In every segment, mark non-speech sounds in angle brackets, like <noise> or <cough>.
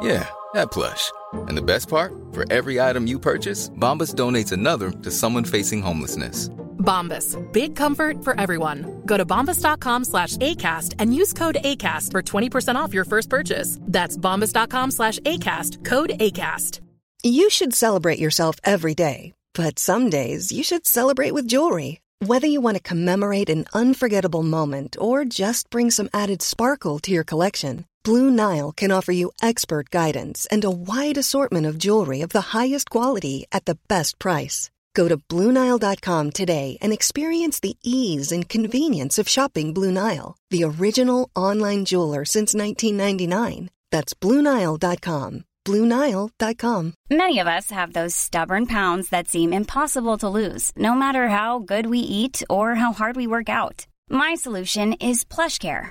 Yeah, that plush. And the best part? For every item you purchase, Bombas donates another to someone facing homelessness. Bombas. Big comfort for everyone. Go to bombas.com slash ACAST and use code ACAST for 20% off your first purchase. That's bombas.com slash ACAST. Code ACAST. You should celebrate yourself every day. But some days you should celebrate with jewelry. Whether you want to commemorate an unforgettable moment or just bring some added sparkle to your collection, Blue Nile can offer you expert guidance and a wide assortment of jewelry of the highest quality at the best price. Go to BlueNile.com today and experience the ease and convenience of shopping Blue Nile, the original online jeweler since 1999. That's BlueNile.com. BlueNile.com. Many of us have those stubborn pounds that seem impossible to lose, no matter how good we eat or how hard we work out. My solution is PlushCare.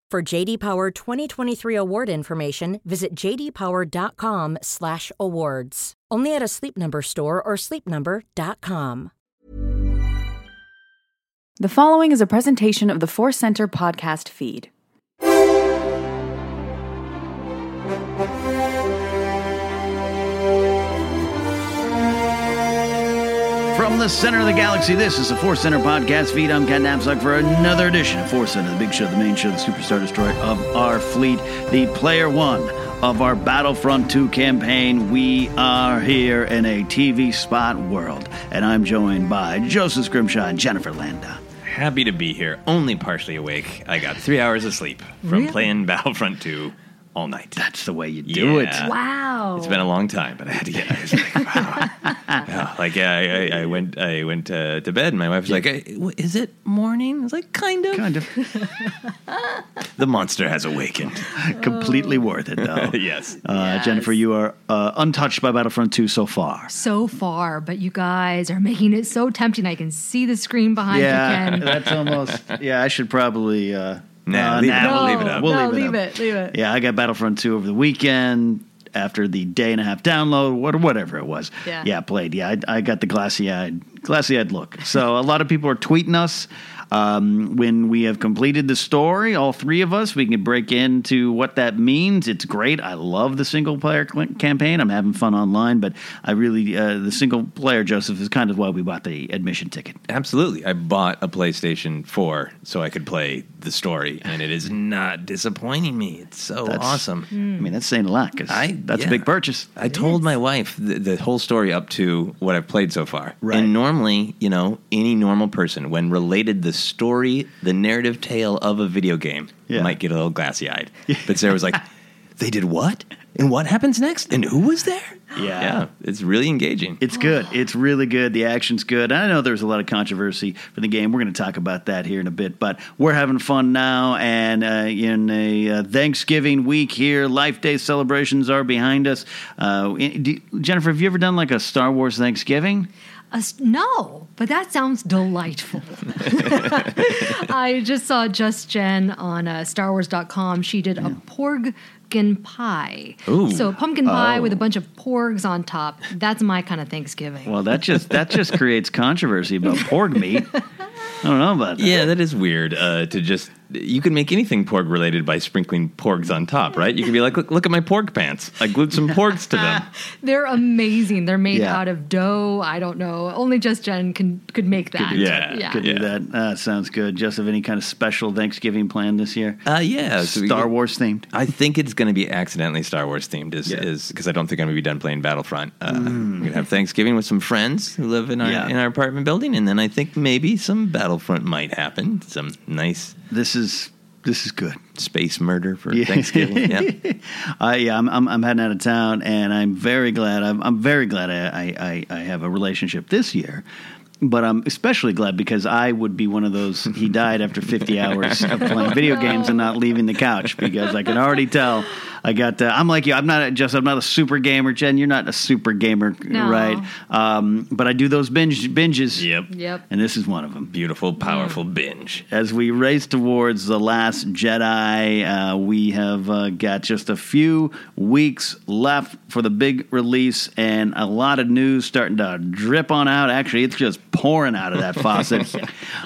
For JD Power 2023 award information, visit jdpower.com/awards. Only at a Sleep Number store or sleepnumber.com. The following is a presentation of the Force Center podcast feed. The center of the galaxy, this is the Force Center podcast feed. I'm Ken Napzok for another edition of Force Center, the big show, the main show, the superstar destroyer of our fleet, the player one of our Battlefront 2 campaign. We are here in a TV spot world, and I'm joined by Joseph Scrimshaw and Jennifer Landa. Happy to be here. Only partially awake. I got three hours of sleep from Really? playing Battlefront 2 all night. That's the way you do it. Wow. It's been a long time, but I had to get. I was like, wow. <laughs> Yeah, like yeah, I, I, I went. I went uh, to bed, and my wife was like, "Hey, wh- "Is it morning?" I was like, "Kind of." Kind of. <laughs> The monster has awakened. Completely worth it, though. <laughs> yes. Uh, Jennifer, you are uh, untouched by Battlefront 2 so far. So far, but you guys are making it so tempting. I can see the screen behind yeah, you, Ken. that's almost. Yeah, I should probably. Nah, uh, leave it- nah, we'll leave it up. We'll no, leave it leave up. it, leave it. Yeah, I got Battlefront 2 over the weekend after the day and a half download, what whatever it was. Yeah. yeah played. Yeah, I, I got the glassy eyed, glassy eyed look. So a lot of people are tweeting us. Um, when we have completed the story, all three of us, we can break into what that means. It's great. I love the single player cl- campaign. I'm having fun online, but I really uh, the single player Joseph is kind of why we bought the admission ticket. Absolutely. I bought a PlayStation 4 so I could play the story, and it is not disappointing me. It's so That's- awesome. I mean, that's saying a lot because that's yeah. a big purchase. I told my wife the, the whole story up to what I've played so far. Right. And normally, you know, any normal person, when related the story, the narrative tale of a video game, Yeah. might get a little glassy eyed. But Sarah was like, <laughs> they did what? and what happens next, and who was there? Yeah. yeah, it's really engaging. It's good. It's really good. The action's good. I know there's a lot of controversy for the game. We're going to talk about that here in a bit, but we're having fun now. And uh, in a uh, Thanksgiving week here, Life Day celebrations are behind us. Uh, do, Jennifer, have you ever done like a Star Wars Thanksgiving? Uh, s- no, but that sounds delightful. <laughs> I just saw Just Jen on uh, StarWars.com. She did a porgin pie. Ooh. So pumpkin pie Oh. with a bunch of porgs on top. That's my kind of Thanksgiving. Well, that just that just creates controversy about porg meat. <laughs> I don't know about that. Yeah, that is weird. Uh, to just you can make anything pork related by sprinkling porgs on top, right? You can be like, look, look at my pork pants. I glued some porgs to them. <laughs> They're amazing. They're made Yeah. out of dough. I don't know. Only Just Jen can could make that. yeah, yeah, could do that. Uh, sounds good. Just have any kind of special Thanksgiving plan this year? Uh, yeah, so Star get- Wars themed. I think it's going to be accidentally Star Wars themed, is is because I don't think I'm going to be done playing Battlefront. Uh, I'm going to have Thanksgiving with some friends who live in our Yeah. in our apartment building, and then I think maybe some Battlefront might happen. Some nice. This is this is good. Space murder for <laughs> Yeah. Thanksgiving. Yeah. <laughs> I yeah, I'm, I'm I'm heading out of town, and I'm very glad. I'm I'm very glad I I, I, I have a relationship this year. But I'm especially glad because I would be one of those. He died after 50 <laughs> hours of playing video games and not leaving the couch because I can already tell. I got. Uh, I'm like you. I'm not a- just. I'm not a super gamer. Jen, you're not a super gamer, No. right? Um, but I do those binge binges. Yep. Yep. And this is one of them. Beautiful, powerful binge. As we race towards the last Jedi, uh, we have uh, got just a few weeks left for the big release, and a lot of news starting to drip on out. Actually, it's just pouring out of that <laughs> faucet. uh,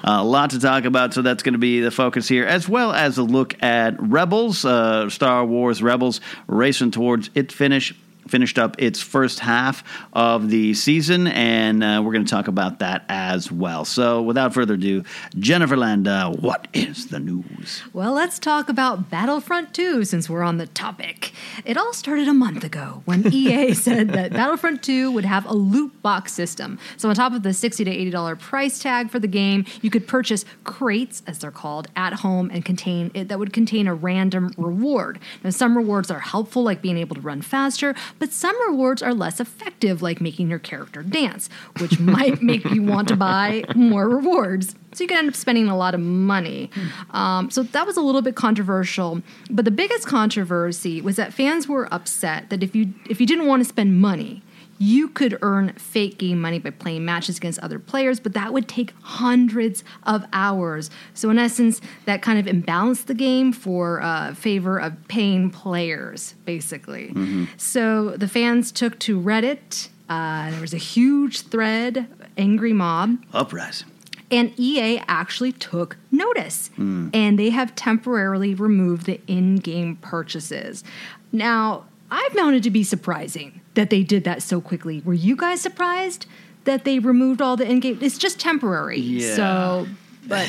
a lot to talk about, so that's going to be the focus here, as well as a look at Rebels, uh, Star Wars Rebels, racing towards its finish finished up its first half of the season, and uh, we're going to talk about that as well. So, without further ado, Jennifer Landa, what is the news? Well, let's talk about Battlefront 2 since we're on the topic. It all started a month ago when <laughs> EA said that Battlefront 2 would have a loot box system. So, on top of the 60 to $80 price tag for the game, you could purchase crates, as they're called, at home and contain it that would contain a random reward. Now, some rewards are helpful, like being able to run faster, but some rewards are less effective, like making your character dance, which might make you want to buy more rewards. So you can end up spending a lot of money. Um, so that was a little bit controversial. But the biggest controversy was that fans were upset that if you if you didn't want to spend money, you could earn fake game money by playing matches against other players, but that would take hundreds of hours. So in essence, that kind of imbalanced the game for uh, favor of paying players, basically. So the fans took to Reddit. Uh, there was a huge thread, angry mob. Uprising. And EA actually took notice and they have temporarily removed the in game purchases. Now, I found it to be surprising that they did that so quickly. Were you guys surprised that they removed all the in game? It's just temporary. Yeah. So, but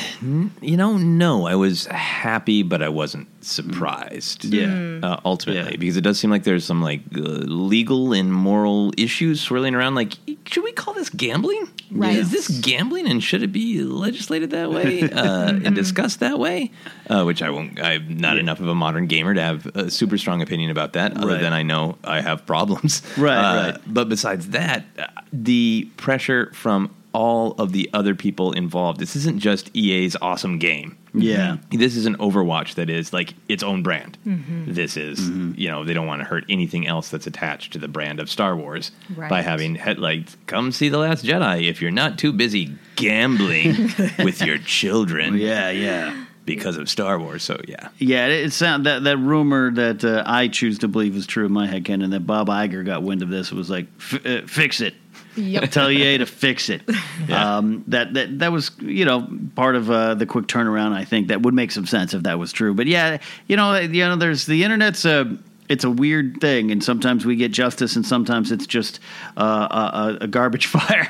You know, no, I was happy, but I wasn't surprised. Yeah. uh, ultimately, because it does seem like there's some like uh, legal and moral issues swirling around. Like, should we call this gambling? Right. Is this gambling, and should it be legislated that way <laughs> uh, and discussed that way? Uh, which I won't. I'm not enough of a modern gamer to have a super strong opinion about that. Other Right. than I know I have problems. Right, Uh, right. But besides that, uh, the pressure from all of the other people involved. This isn't just EA's awesome game. Yeah. This is an Overwatch that is like its own brand. Mhm. This is, you know, they don't want to hurt anything else that's attached to the brand of Star Wars Right. by having headlights. Come see The Last Jedi if you're not too busy gambling <laughs> with your children. Yeah, yeah. Because of Star Wars. So, yeah. Yeah, it, it sound that that rumor that uh, I choose to believe is true in my head canon that Bob Iger got wind of this was like, F- uh, fix it. Yep. Tell EA to fix it. <laughs> Um, that that that was you know part of uh, the quick turnaround. I think that would make some sense if that was true. But yeah, you know, you know, there's the internet's a it's a weird thing, and sometimes we get justice, and sometimes it's just uh, a, a garbage <laughs> fire.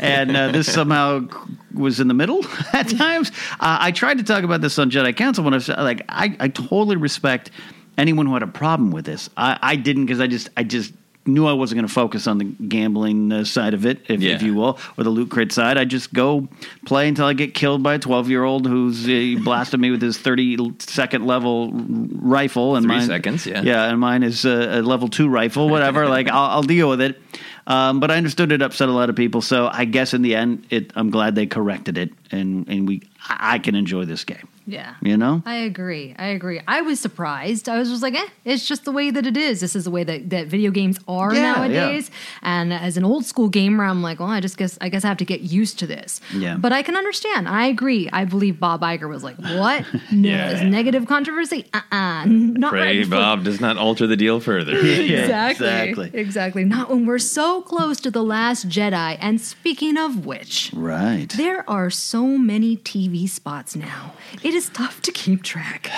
and uh, this somehow was in the middle <laughs> at times. Uh, I tried to talk about this on Jedi Council when I was like, I, I totally respect anyone who had a problem with this. I, I didn't because I just I just knew I wasn't going to focus on the gambling uh, side of it, if, if you will, or the loot crate side. I just go play until I get killed by a 12 year old who's uh, blasted me with his 30 second level rifle. And Three mine, seconds, yeah. Yeah, and mine is uh, a level two rifle, whatever. like, <laughs> I'll, I'll deal with it. Um, but I understood it upset a lot of people. So I guess in the end, it, I'm glad they corrected it, and, and we I can enjoy this game. Yeah. You know? I agree. I agree. I was surprised. I was just like, eh, it's just the way that it is. This is the way that, that video games are Yeah, nowadays. And as an old school gamer, I'm like, well, I just guess I guess I have to get used to this. Yeah. But I can understand. I agree. I believe Bob Iger was like, what? <laughs> No, Yeah. it's negative controversy? Uh-uh. <laughs> Not Pray right. <laughs> Bob does not alter the deal further. Exactly. exactly. Exactly. Not when we're so close to the last Jedi. And speaking of which, Right. there are so many TV spots now. It is tough to keep track.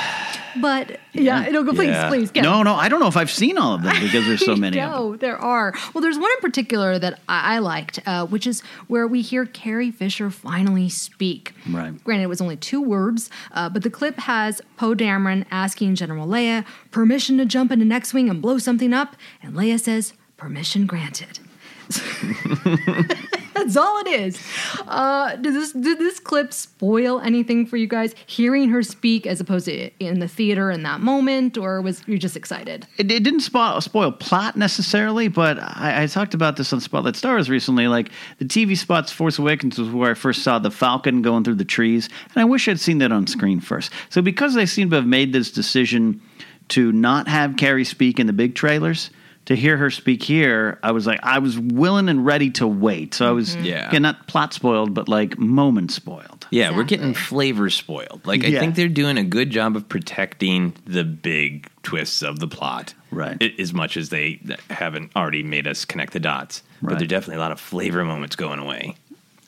But yeah, no, go please, Yeah. please. Get No, no, I don't know if I've seen all of them because there's so <laughs> many no, there are. Well, there's one in particular that I, I liked, uh, which is where we hear Carrie Fisher finally speak. Right. Granted, it was only two words, uh, but the clip has Poe Dameron asking General Leia permission to jump into an X-wing and blow something up, and Leia says, "Permission granted." <laughs> <laughs> That's all it is. Uh, did this did this clip spoil anything for you guys? Hearing her speak as opposed to in the theater in that moment, or was you just excited? It, it didn't spoil, spoil plot necessarily, but I, I talked about this on Spotlight Stars recently. Like the TV spots, Force Awakens was where I first saw the Falcon going through the trees, and I wish I'd seen that on screen first. So because they seem to have made this decision to not have Carrie speak in the big trailers. To hear her speak here, I was like, I was willing and ready to wait. So I was, mm-hmm. Yeah. again, not plot spoiled, but like moment spoiled. Yeah, we're getting flavor spoiled. Like I think they're doing a good job of protecting the big twists of the plot, Right. a- As much as they haven't already made us connect the dots, but Right. there are definitely a lot of flavor moments going away.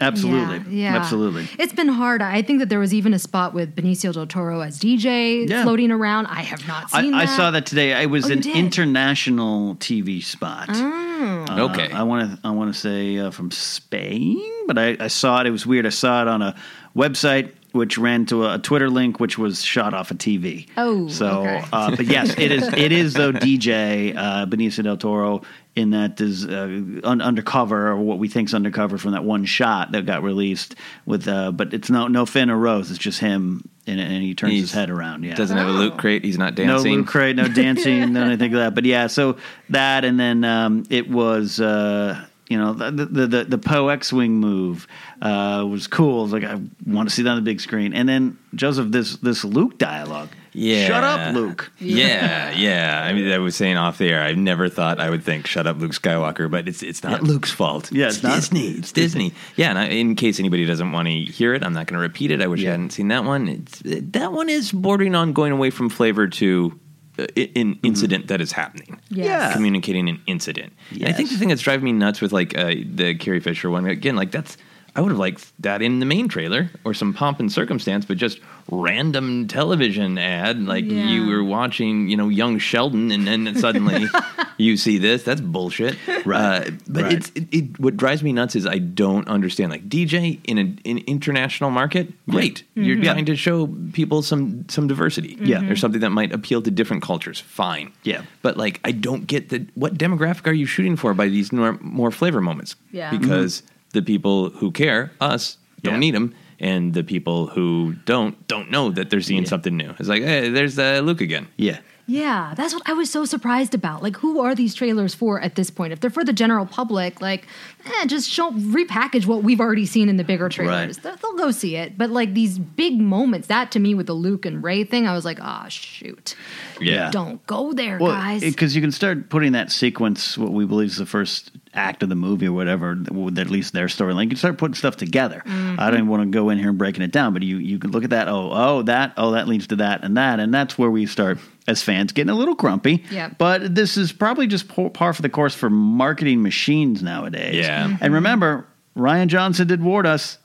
Absolutely. Yeah, yeah. Absolutely. It's been hard. I think that there was even a spot with Benicio del Toro as DJ Yeah. floating around. I have not I, seen I that. saw that today. It was Oh, an international TV spot. Oh. Uh, Okay. I want to. I want to say uh, from Spain, but I, I saw it. It was weird. I saw it on a website which ran to a, Twitter link, which was shot off a TV. Oh, so. okay. Uh, but yes, it is. It is though. DJ uh, Benicio del Toro in that is uh, un- undercover or what we think's undercover from that one shot that got released with. Uh, but it's no no Finn or Rose. It's just him, and, and he turns his head around. Yeah, Doesn't have a loot crate. He's not dancing no loot crate, no dancing, <laughs> no anything like that. But yeah, so that, and then um, it was. Uh, you know the the the, the Poe X wing move uh, was cool. Was like I want to see that on the big screen. And then Joseph, this this Luke dialogue. Yeah. shut up, Luke. Yeah, yeah. I mean, I was saying off the air. I never thought I would think "Shut up, Luke Skywalker," but it's it's not Luke's fault. Yeah, it's not. Disney. It's Disney. Yeah, and I, in case anybody doesn't want to hear it, I'm not going to repeat it. I wish I hadn't seen that one. It's, that one is bordering on going away from flavor to uh, i- an incident that is happening. Yes. Yeah. communicating an incident. And I think the thing that's driving me nuts with like uh, the Carrie Fisher one again, like that's. I would have liked that in the main trailer or some pomp and circumstance, but just random television ad like Yeah. you were watching, you know, young Sheldon, and then suddenly <laughs> you see this. That's bullshit. Right. Uh, but Right. it's it, it, what drives me nuts is I don't understand. Like DJ in an in international market, great. You're mm-hmm. trying to show people some some diversity. Mm-hmm. Yeah. or something that might appeal to different cultures. Fine. Yeah. but like I don't get that. what demographic are you shooting for by these nor, more flavor moments? Yeah. because mm-hmm. The people who care, us, don't Yeah. need them. And the people who don't don't know that they're seeing something new. It's like, hey, there's uh, Luke again. Yeah, Yeah, that's what I was so surprised about. Like, who are these trailers for at this point? If they're for the general public, like, eh, just show repackage what we've already seen in the bigger trailers. Right. They'll, they'll go see it. But like these big moments, that to me with the Luke and Rey thing, I was like, ah, shoot, yeah. don't go there, Well, guys. because you can start putting that sequence, what we believe is the first act of the movie or whatever, with at least their storyline. You can start putting stuff together. Mm-hmm. I don't even want to go in here and breaking it down, but you you can look at that. Oh, oh, that. Oh, that leads to that and that, and that's where we start as fans getting a little grumpy. Yep. But this is probably just par par for the course for marketing machines nowadays. Yeah. Mhm. And remember, Rian Johnson did warn us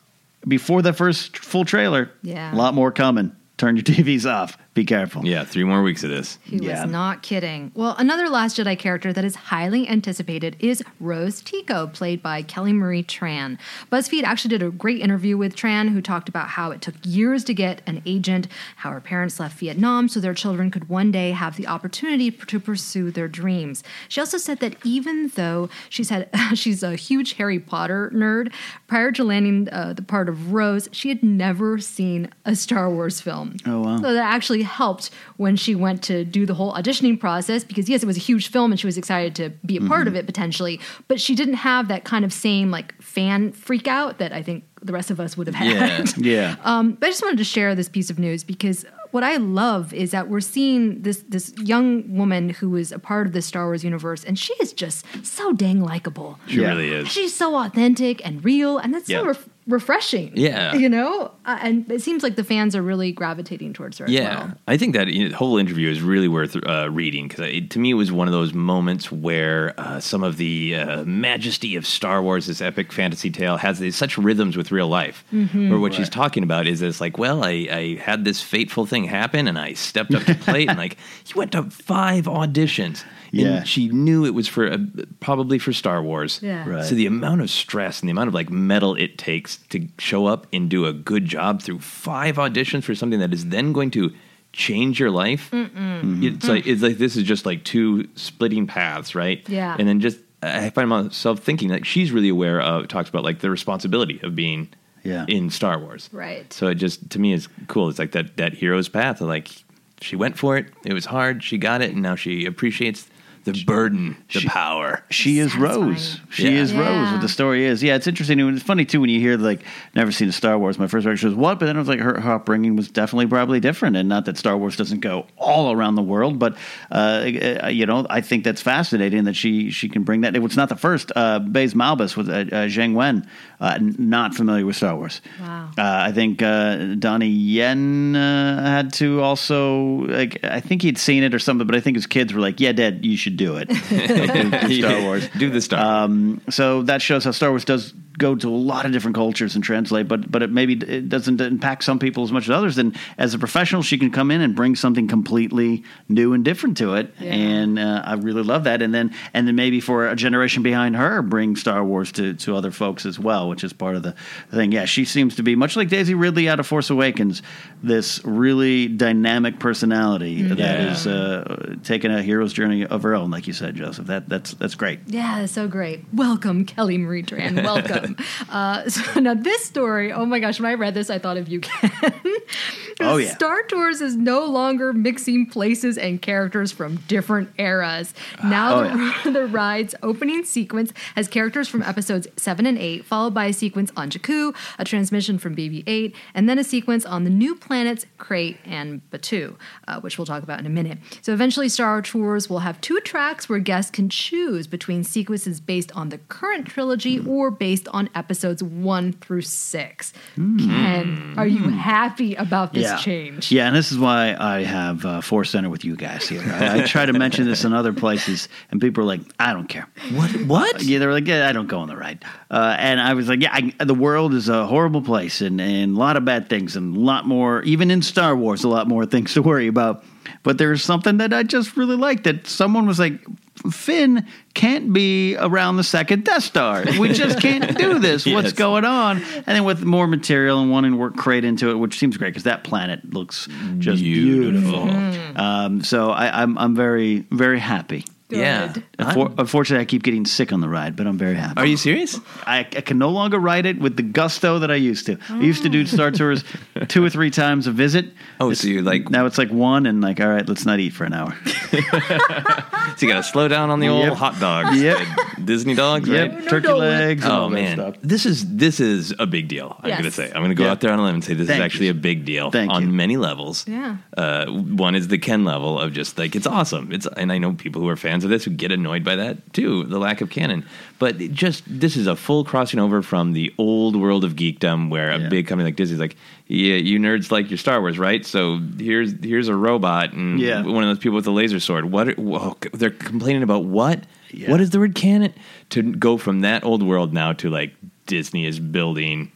before the first full trailer. Yeah. A lot more coming. Turn your <laughs> TVs off Be careful. Yeah, three more weeks of this. He was not kidding. Well, another Last Jedi character that is highly anticipated is Rose Tico, played by Kelly Marie Tran. BuzzFeed actually did a great interview with Tran, who talked about how it took years to get an agent, how her parents left Vietnam so their children could one day have the opportunity to pursue their dreams. She also said that even though she's had <laughs> she's a huge Harry Potter nerd, prior to landing uh, the part of Rose, she had never seen a Star Wars film. Oh, wow. So that actually helped when she went to do the whole auditioning process because yes, it was a huge film and she was excited to be a part Mhm. of it potentially, but she didn't have that kind of same like fan freak out that I think the rest of us would have had. yeah. <laughs> Um, but I just wanted to share this piece of news because what I love is that we're seeing this this young woman who is a part of the Star Wars universe, and she is just so dang likable. She Yeah. really is. She's so authentic and real, and that's so Yeah. ref- refreshing. Yeah. you know, uh, and it seems like the fans are really gravitating towards her. Yeah, as well. I think that you know, the whole interview is really worth uh, reading because to me it was one of those moments where uh, some of the uh, majesty of Star Wars, this epic fantasy tale, has these, such rhythms with real life. Mhm. Where what she's talking about is this like, well, I, I had this fateful thing happen and I stepped up to plate and like <laughs> you went to five auditions. Yeah. And she knew it was for uh, probably for Star Wars. Yeah. Right. So the amount of stress and the amount of like metal it takes to show up and do a good job through five auditions for something that is then going to change your life. Mm-mm. It's like it's like this is just like two splitting paths, right? Yeah. And then just I find myself thinking like she's really aware of talks about like the responsibility of being Yeah. in Star Wars. Right. So it just to me is cool. It's like that that hero's path. Like she went for it. It was hard. She got it, and now she appreciates the burden, the power. She is Rose. She Yeah. is Rose. What the story is. Yeah, it's interesting. And it's funny too when you hear like never seen a Star Wars. My first reaction was what, but then I was like her, her upbringing was definitely probably different. And not that Star Wars doesn't go all around the world, but uh, uh, you know I think that's fascinating that she she can bring that. It was not the first. Uh, Baze Malbus with uh, uh, Jiang Wen, uh, not familiar with Star Wars. Wow. Uh, I think uh, Donnie Yen uh, had to also like I think he'd seen it or something, but I think his kids were like, "Yeah, Dad, you should do it." <laughs> Do Star Wars. Do the Star. Um, so that shows how Star Wars does go to a lot of different cultures and translate, but but it maybe it doesn't impact some people as much as others. And as a professional, she can come in and bring something completely new and different to it, and uh, I really love that. And then and then maybe for a generation behind her, bring Star Wars to to other folks as well, which is part of the thing. Yeah, she seems to be much like Daisy Ridley out of Force Awakens, this really dynamic personality that Yeah. is uh, taking a hero's journey of her own, like you said, Joseph. That that's that's great. Yeah, that's so great. Welcome, Kelly Marie Tran. Welcome. <laughs> uh, so <laughs> now this story, oh my gosh, when I read this, I thought of you, <laughs> Ken. Oh, yeah. Star Tours is no longer mixing places and characters from different eras. Now Oh, the, the ride's opening sequence has characters from episodes 7 and 8, followed by a sequence on Jakku, a transmission from BB-8, and then a sequence on the new planets Crait and Batuu, uh, which we'll talk about in a minute. So eventually Star Tours will have two tracks where guests can choose between sequences based on the current trilogy or based on episodes 1 through 6. Ken, are you happy about this yeah. change? Yeah, and this is why I have uh, Force Center with you guys here. I, I try to mention this in other places, and people are like, "I don't care." What? What? Yeah, they're like, "Yeah, I don't go on the ride." Uh, and I was like, "Yeah, I, the world is a horrible place, and and a lot of bad things, and a lot more. Even in Star Wars, a lot more things to worry about." But there's something that I just really like that someone was like, Finn can't be around the second Death Star. We just <laughs> can't do this. What's going on? And then with more material and wanting to work Crait into it, which seems great because that planet looks just beautiful. Um, so I, I'm I'm very very happy. Yeah. Unfor- unfortunately, I keep getting sick on the ride, but I'm very happy. Are you serious? I, I can no longer ride it with the gusto that I used to. I used to do Star Tours <laughs> two or three times a visit. Oh, so you like now it's like one, and like, all right, let's not eat for an hour. <laughs> So you got to slow down on the old Yep. hot dogs. Yep. Disney dogs, Yep, right? turkey legs. and Oh all that man, stuff. this is this is a big deal. I'm Yes. going to say. I'm going to go Yeah. out there on a limb and say this Thank is actually you. a big deal Thank on you. many levels. Yeah. Uh, one is the Ken level of just like it's awesome. It's and I know people who are fans of this who get annoyed by that too, the lack of canon. But just this is a full crossing over from the old world of geekdom where a Yeah. big company like Disney's like, yeah, you nerds like your Star Wars, right? So here's here's a robot and Yeah. one of those people with a laser sword. What are, whoa, they're complaining about what? Yeah. What is the word canon? To go from that old world now to like Disney is building,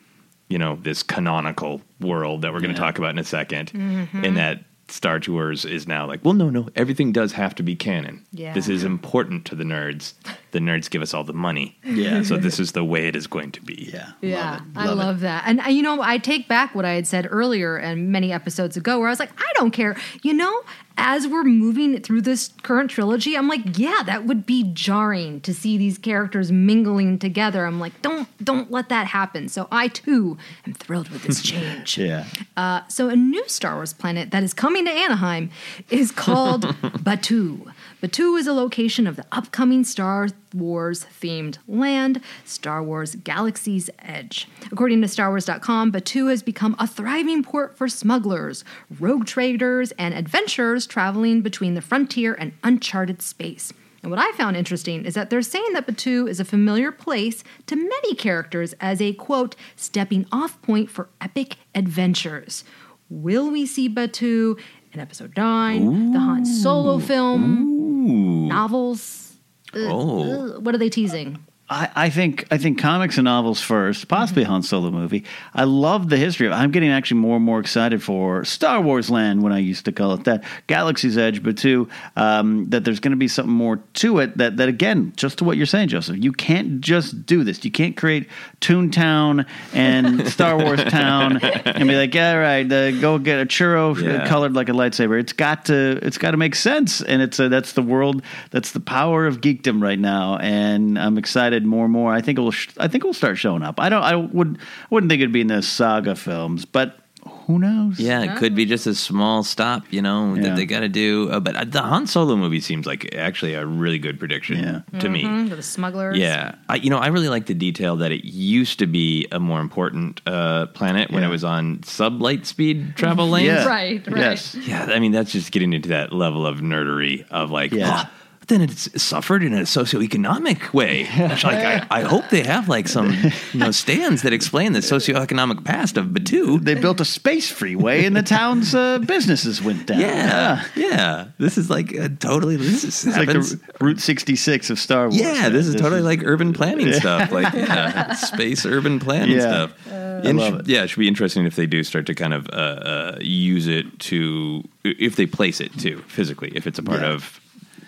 you know, this canonical world that we're going to Yeah. talk about in a 2nd Mm-hmm. and that Star Tours is now like, well, no, no, everything does have to be canon. Yeah. This is important to the nerds. The nerds give us all the money. Yeah. So this is the way it is going to be. Yeah. Yeah, I love that. And uh, you know, I take back what I had said earlier and many episodes ago where I was like, I don't care. You know, as we're moving through this current trilogy, I'm like, yeah, that would be jarring to see these characters mingling together. I'm like, don't don't let that happen. So I too am thrilled with this <laughs> change. Yeah. Uh, so a new Star Wars planet that is coming to Anaheim is called <laughs> Batuu. Batuu is a location of the upcoming Star Wars themed land, Star Wars Galaxy's Edge. According to StarWars.com, Batuu has become a thriving port for smugglers, rogue traders, and adventurers traveling between the frontier and uncharted space. And what I found interesting is that they're saying that Batuu is a familiar place to many characters as a quote, stepping off point for epic adventures. Will we see Batuu in episode 9, the Han Solo film, novels? Uh, Oh. uh, what are they teasing? I, I think I think comics and novels first, possibly a Han Solo movie. I love the history of. I'm getting actually more and more excited for Star Wars Land when I used to call it that, Galaxy's Edge, but too um, that there's going to be something more to it. That that again, just to what you're saying, Joseph, you can't just do this. You can't create Toontown and Star Wars <laughs> Town and be like, yeah, all right, uh, go get a churro Yeah. colored like a lightsaber. It's got to it's got to make sense, and it's a, that's the world. That's the power of geekdom right now, and I'm excited more and more. I think it will. Sh- I think it will start showing up. I don't. I would. Wouldn't think it'd be in the saga films, but who knows? Yeah, it could be just a small stop, you know, Yeah. that they got to do. Uh, but uh, the Han Solo movie seems like actually a really good prediction to me. Mhm, to the smugglers. Yeah, I, you know, I really like the detail that it used to be a more important uh, planet when Yeah. it was on sublight speed travel <laughs> lanes. Yeah. Right, right. Yes. Yeah, I mean that's just getting into that level of nerdery of like, Yeah. "Oh, but then it's suffered in a socioeconomic way. Which, like, I, I hope they have like some you know stands that explain the socioeconomic past of Batuu. They built a space freeway, and the town's uh, businesses went down. Yeah, yeah. This is like a totally. This is It's like the Route 66 of Star Wars. yeah, this is totally like urban planning stuff, like <laughs> yeah, space urban planning Yeah. stuff. I love sh- it. Yeah, it should be interesting if they do start to kind of uh, uh, use it to if they place it too physically. If it's a part Yeah. of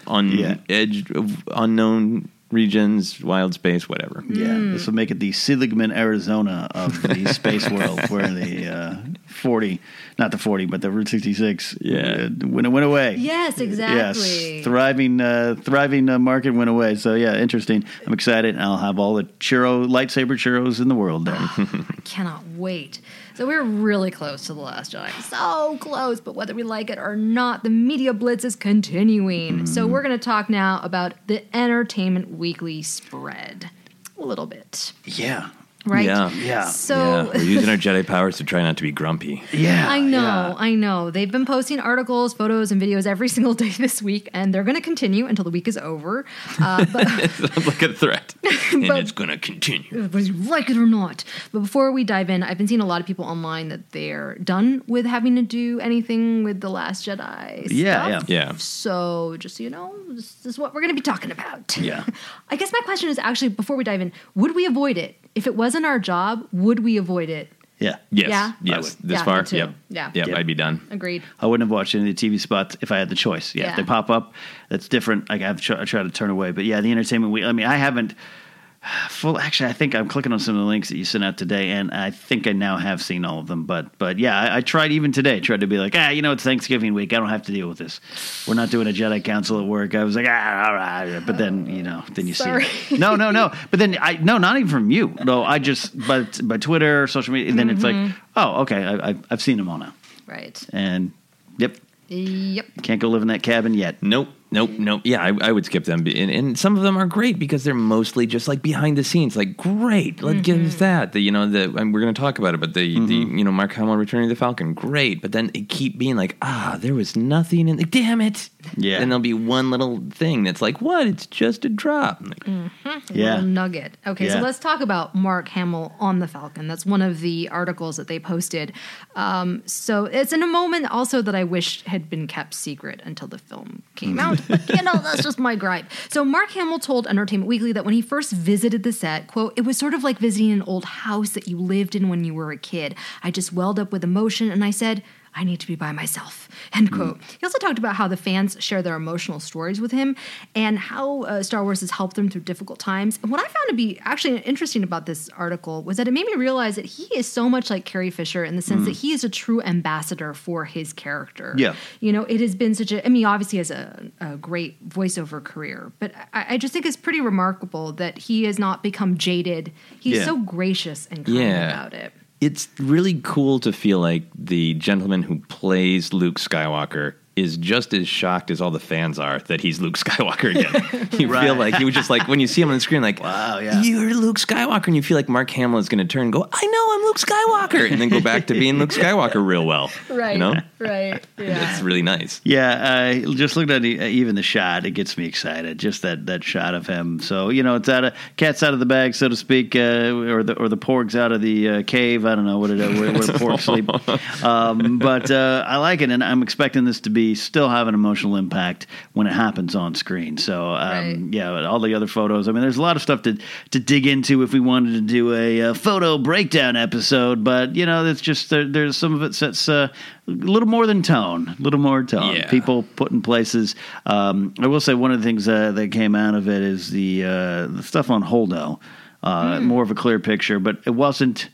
on Yeah. edge of unknown regions, wild space, whatever. Yeah, Hmm. this will make it the Seligman, Arizona of the space world, where the uh, 40, not the 40, but the Route 66 Yeah. when it went away. Yes, exactly. Yes, thriving, uh, thriving uh, market went away. So yeah, interesting. I'm excited. and I'll have all the churro lightsaber churros in the world then. Cannot wait. So we're really close to The Last Jedi. So close, but whether we like it or not, the media blitz is continuing. So we're going to talk now about the Entertainment Weekly spread. A little bit, yeah, right? Yeah, Yeah. So yeah. <laughs> We're using our Jedi powers to try not to be grumpy. yeah. I know, yeah. I know. They've been posting articles, photos, and videos every <laughs> single day this week, and they're going to continue until the week is over. Uh, <laughs> but Sounds like a threat, and But- it's going to continue. whether you like it or not. But before we dive in, I've been seeing a lot of people online that they're done with having to do anything with the Last Jedi. Yeah, stuff. yeah. Yeah. So just so you know, this is what we're going to be talking about. Yeah. I guess my question is actually before we dive in, would we avoid it if it wasn't our job? Would we avoid it? Yeah. Yes, Yeah? yes. This would. far, Yeah, me yep, Yeah. yep. Yep. I'd be done. Agreed. I wouldn't have watched any of the TV spots if I had the choice. Yeah, if they pop up, that's different. Like I've tr- I try to turn away. But yeah, the entertainment week. I mean, I haven't <sighs> full. Actually, I think I'm clicking on some of the links that you sent out today, and I think I now have seen all of them. But but yeah, I, I tried even today. Tried to be like, ah, you know, it's Thanksgiving week. I don't have to deal with this. We're not doing a Jedi Council at work. I was like, ah, all right. But then you know, then you Sorry. see. No, no, no. But then I no, not even from you. No, I just but by Twitter, social media. And then it's like, oh, okay, I, I, I've seen them all now. Right. And yep, Yep. can't go live in that cabin yet. Nope, nope, nope. Yeah, I, I would skip them, and, and some of them are great because they're mostly just like behind the scenes. Like, great, let's give us that. The you know the and we're going to talk about it, but the the you know Mark Hamill returning the Falcon, great. But then it keep being like, ah, there was nothing, and like, damn it. Yeah. And there'll be one little thing that's like, what? It's just a drop. I'm like, Yeah. little nugget. Okay, so let's talk about Mark Hamill on the Falcon. That's one of the articles that they posted. Um, so it's in a moment also that I wish had been kept secret until the film came out. <laughs> You know, that's just my gripe. So Mark Hamill told Entertainment Weekly that when he first visited the set, quote, it was sort of like visiting an old house that you lived in when you were a kid. I just welled up with emotion and I said, I need to be by myself. End quote. He also talked about how the fans share their emotional stories with him and how uh, Star Wars has helped them through difficult times. And what I found to be actually interesting about this article was that it made me realize that he is so much like Carrie Fisher in the sense Mm. that he is a true ambassador for his character. Yeah. You know, it has been such a, I mean, obviously has a, a great voiceover career, but I, I just think it's pretty remarkable that he has not become jaded. He's Yeah. so gracious and kind Yeah. about it. It's really cool to feel like the gentleman who plays Luke Skywalker is just as shocked as all the fans are that he's Luke Skywalker again. <laughs> you Right. feel like you just like when you see him on the screen, like, wow, yeah. you're Luke Skywalker, and you feel like Mark Hamill is going to turn and go, I know I'm Luke Skywalker, and then go back to being Luke Skywalker real well. Right. You know, Right. <laughs> Yeah. it's really nice. Yeah, I just looked at the, even the shot. It gets me excited. Just that that shot of him. So you know, it's out of cat's out of the bag, so to speak, uh, or the or the porgs out of the uh, cave. I don't know what it where, where the porgs sleep. <laughs> Um, but uh, I like it, and I'm expecting this to be still have an emotional impact when it happens on screen. So um, Right. yeah, all the other photos. I mean, there's a lot of stuff to to dig into if we wanted to do a, uh photo breakdown episode. But you know, it's just there, there's some of it that's uh, a little more than tone, a little more tone. Yeah. People put in places. Um, I will say one of the things uh, that came out of it is the uh, the stuff on Holdo. Uh, More of a clear picture, but it wasn't.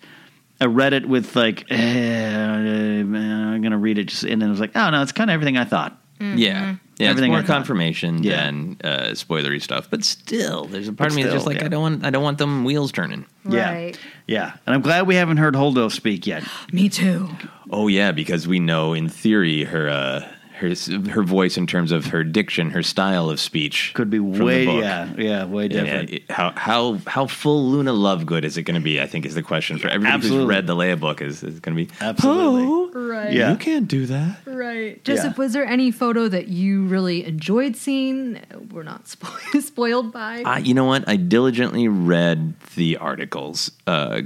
I read it with like, eh, I'm going to read it, just, and then it was like, oh no, it's kind of everything I thought. Mm-hmm. Yeah. Yeah, Everything I it's more thought. confirmation Yeah. than uh, spoilery stuff, but still, there's a part But of me that's just like yeah. I don't want, I don't want them wheels turning. Right. Yeah, yeah, and I'm glad we haven't heard Holdo speak yet. <gasps> Me too. Oh yeah, because we know in theory her uh, her her voice in terms of her diction, her style of speech Could be way, yeah, yeah, way Yeah, different. it- how how how full Luna Lovegood is it going to be? I think is the question for everybody absolutely. who's read the Leia book. Is is going to be Absolutely. Right. Yeah. You can't do that. Right. Joseph, Yeah. was there any photo that you really enjoyed seeing? uh, We're not <laughs> spo- spoiled by. Uh, you know what? I diligently read the articles, uh,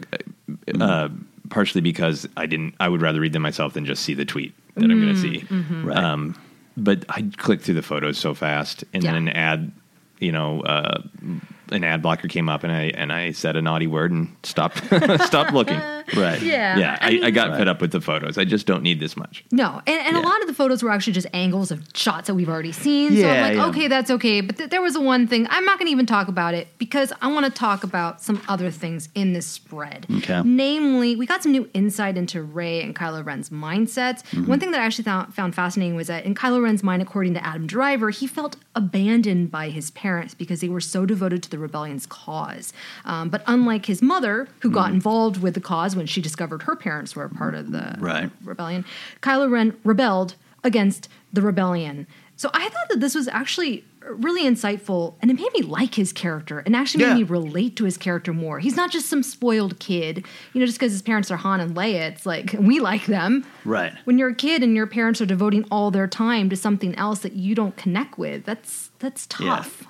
uh, partially because I didn't. I would rather read them myself than just see the tweet that I'm going to see. Right. Um, but I click through the photos so fast, and Yeah. then add, you know, uh, an ad blocker came up, and I and I said a naughty word and stopped <laughs> stopped looking. <laughs> right. yeah. Yeah, I, I, mean- got fed up with the photos. I just don't need this much. No, and, and a lot of the photos were actually just angles of shots that we've already seen. so Yeah, I'm like, yeah. okay, that's okay. But th- there was the one thing I'm not going to even talk about it because I want to talk about some other things in this spread. Okay. Namely, we got some new insight into Rey and Kylo Ren's mindsets. Mm-hmm. One thing that I actually found, found fascinating was that in Kylo Ren's mind, according to Adam Driver, he felt abandoned by his parents because they were so devoted to the rebellion's cause. Um, but unlike his mother, who got Mm-hmm. involved with the cause when she discovered her parents were a part of the Right. rebellion, Kylo Ren rebelled against the rebellion. So I thought that this was actually really insightful and it made me like his character and actually Yeah. made me relate to his character more. He's not just some spoiled kid, you know, just because his parents are Han and Leia, it's like <laughs> we like them. Right. When you're a kid and your parents are devoting all their time to something else that you don't connect with, that's that's Yeah. tough.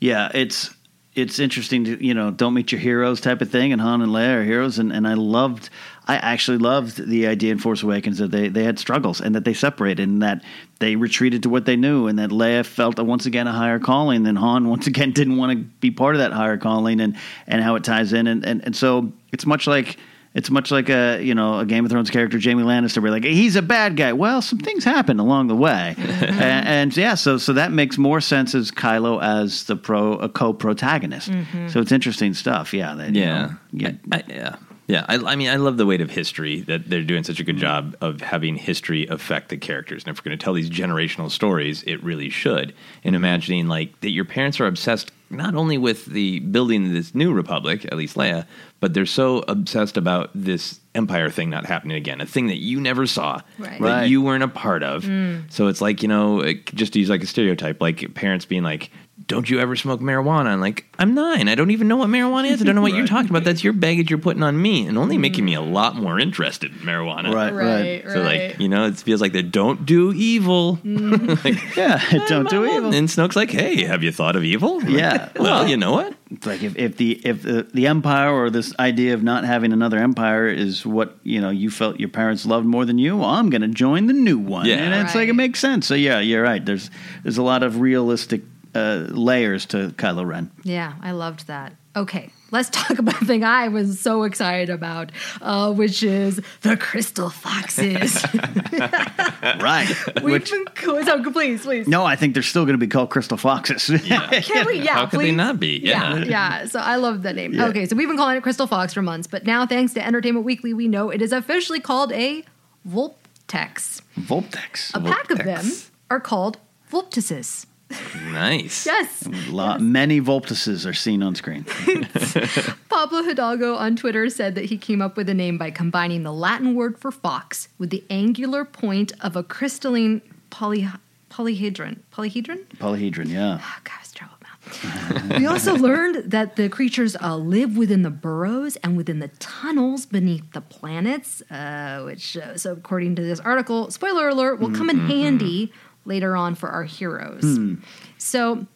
Yeah, it's it's interesting to you know don't meet your heroes type of thing, and Han and Leia are heroes, and, and I loved I actually loved the idea in Force Awakens that they they had struggles and that they separated and that they retreated to what they knew, and that Leia felt once again a higher calling, and Han <laughs> once again didn't want to be part of that higher calling, and and how it ties in, and and, and so it's much like. It's much like a you know a Game of Thrones character, Jaime Lannister, where like he's a bad guy. Well, some things happen along the way, <laughs> and, and yeah, so so that makes more sense as Kylo as the pro a co-protagonist. Mm-hmm. So it's interesting stuff. Yeah, that, you Yeah. know, yeah, I, yeah. Yeah, I, I mean, I love the weight of history that they're doing such a good mm-hmm. job of having history affect the characters. And if we're going to tell these generational stories, it really should. And imagining like that, your parents are obsessed not only with the building of this new republic, at least Leia, but they're so obsessed about this empire thing not happening again, a thing that you never saw, Right. that Right. you weren't a part of. Mm. So it's like you know, it- just to use like a stereotype, like parents being like. Don't you ever smoke marijuana? I'm like, I'm nine. I don't even know what marijuana is. I don't know what you're <laughs> talking about. That's your baggage you're putting on me, and only making me a mm. lot more interested in marijuana. right, right, So like, you know, it feels like they don't do evil. Mm. <laughs> like, <laughs> yeah. Don't do evil. and Snoke's like, hey, have you thought of evil? Like, Yeah. Well, you know what? It's like if, if the if the, the empire or this idea of not having another empire is what you know you felt your parents loved more than you, well, I'm going to join the new one, Yeah. and it's like it makes sense. So yeah, you're right. There's there's a lot of realistic uh, layers to Kylo Ren. Yeah, I loved that. Okay, let's <laughs> talk about the thing I was so excited about, uh, which is the crystal foxes. <laughs> <laughs> right. We've Which, been co- so please, please. no, I think they're still going to be called crystal foxes. Can we? Yeah. How could they not be? Yeah. yeah. yeah. So I love that name. Yeah. Okay, so we've been calling it Crystal Fox for months, but now thanks to Entertainment Weekly, we know it is officially called a Vulptex. Vulptex. A pack of them are called Vulptices. Nice. Yes. Lot, Many Vulptices are seen on screen. <laughs> Pablo Hidalgo on Twitter said that he came up with the name by combining the Latin word for fox with the angular point of a crystalline poly, polyhedron. Polyhedron? Polyhedron, yeah. Oh, God, it's trouble mouth. we also <laughs> learned that the creatures uh, live within the burrows and within the tunnels beneath the planets, uh, which, uh, so according to this article, spoiler alert, will come in handy later on for our heroes. So,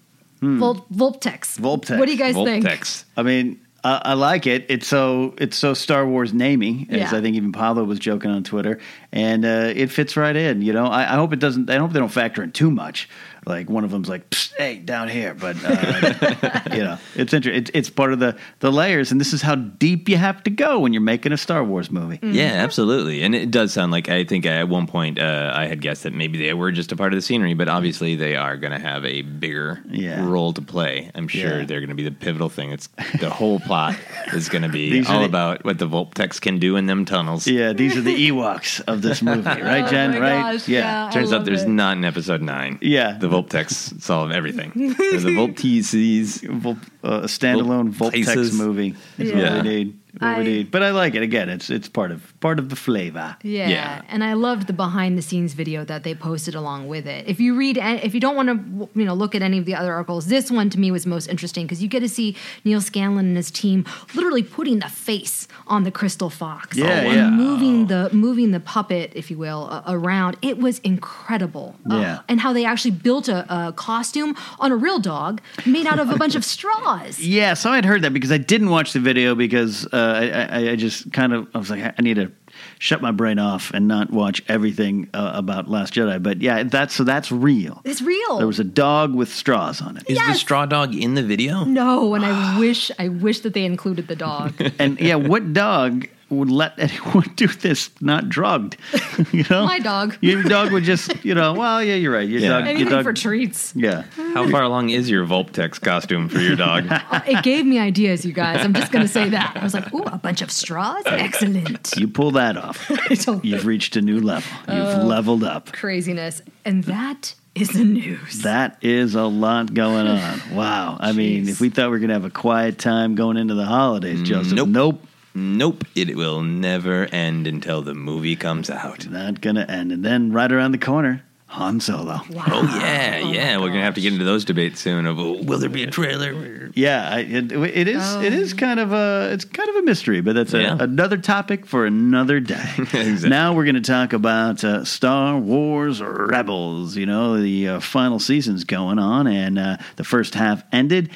Vol- Vulptex. Vulptex. What do you guys think? Vulptex. I mean, I, I like it. It's so it's so Star Wars naming, as Yeah. I think even Pablo was joking on Twitter, and uh, it fits right in. You know, I, I hope it doesn't. I hope they don't factor in too much. Like one of them's like, "Hey, down here," but uh, <laughs> you know, it's interesting. It's, it's part of the the layers, and this is how deep you have to go when you're making a Star Wars movie. Mm-hmm. Yeah, absolutely. And it does sound like I think at one point uh, I had guessed that maybe they were just a part of the scenery, but obviously they are going to have a bigger Yeah. role to play. I'm sure Yeah. they're going to be the pivotal thing. It's the whole plot <laughs> is going to be all the- about what the Vulptex can do in them tunnels. Yeah, these are the <laughs> Ewoks of this movie, right, Jen? Oh my right? gosh, yeah. I Turns out love there's it. not in episode nine. Yeah. the Vulptex solve everything. <laughs> They're the Vulptices. Vol- uh, a standalone Vulptex Vulptex. movie is Yeah. what we need. What I- But I like it. Again, it's it's part of part of the flavor. Yeah. Yeah. and I loved the behind the scenes video that they posted along with it. If you read, if you don't want to, you know, look at any of the other articles, this one to me was most interesting because you get to see Neal Scanlan and his team literally putting the face on the crystal fox, Yeah, and yeah. moving the moving the puppet, if you will, uh, around. It was incredible. Uh, Yeah. and how they actually built a, a costume on a real dog made out of a bunch of <laughs> straws. Yeah, so I'd heard that because I didn't watch the video because uh, I, I, I just kind of I was like I need to shut my brain off and not watch everything uh, about Last Jedi. But yeah, that's so that's real. It's real. There was a dog with straws on it, Is the straw dog in the video? no, and I wish I wish that they included the dog. <laughs> and yeah, what dog would let anyone <laughs> do this not drugged? <laughs> you know, My dog. Your dog would just you know. Well, yeah, you're right. Your Yeah. dog. Anything your dog. for treats. yeah. How far along is your Vulptex costume for your dog? <laughs> Uh, it gave me ideas, you guys. I'm just going to say that. I was like, ooh, a bunch of straws? Excellent. You pull that off. I don't You've reached a new level. You've oh, leveled up. Craziness. And that is the news. That is a lot going on. Wow. I mean, if we thought we were going to have a quiet time going into the holidays, Joseph, Nope. nope, Nope, it will never end until the movie comes out. not going to end. And then right around the corner, Han Solo. Oh yeah, yeah. We're gonna have to get into those debates soon. Of oh, will there be a trailer? Yeah, I, it, it is. It is kind of a. It's kind of a mystery, but that's a, Yeah. another topic for another day. <laughs> Exactly. Now we're going to talk about uh, Star Wars Rebels. You know, the uh, final season's going on, and uh, the first half ended.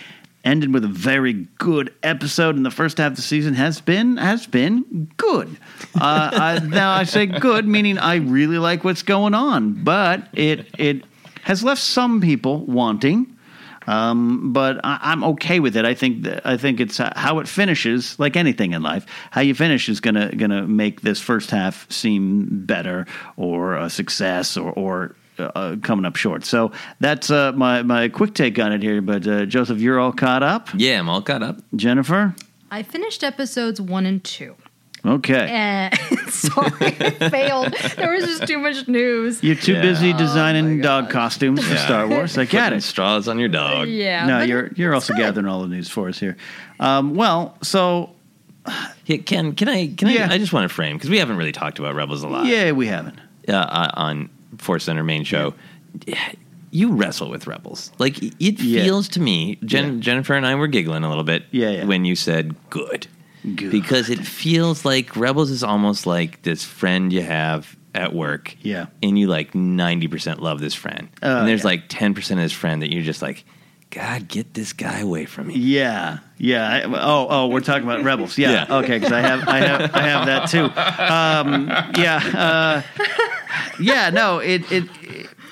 Ended with a very good episode, and the first half of the season has been has been good. Uh, I, now I say good, meaning I really like what's going on, but it it has left some people wanting. Um, but I, I'm okay with it. I think that, I think it's uh, how it finishes, like anything in life. How you finish is gonna gonna make this first half seem better or a success or or uh, coming up short. So that's uh, my my quick take on it here. But uh, Joseph, you're all caught up. Yeah, I'm all caught up. Jennifer, I finished episodes one and two. okay. Uh, <laughs> sorry, I failed. There was just too much news. You're too Yeah. busy Oh designing dog costumes for Yeah. Star Wars. I get it. straws on your dog. Yeah. No, you're you're also good. gathering all the news for us here. Um, well, so Yeah, Ken, can I? Can Yeah. I? I just want to frame because we haven't really talked about Rebels a lot. yeah, we haven't. uh, uh, on Force Center main show. You wrestle with Rebels. Like it Yeah. feels to me. Jen, Yeah. Jennifer and I were giggling a little bit. Yeah, yeah. when you said good. Good. because it feels like Rebels is almost like this friend you have at work. Yeah. and you like ninety percent love this friend, Oh, and there's yeah. like ten percent of this friend that you're just like, God, get this guy away from me. Yeah, yeah. Oh, oh, we're talking about rebels. Yeah, Yeah. okay. Because I have, I have, I have that too. Um, yeah, uh, yeah. No, it, it,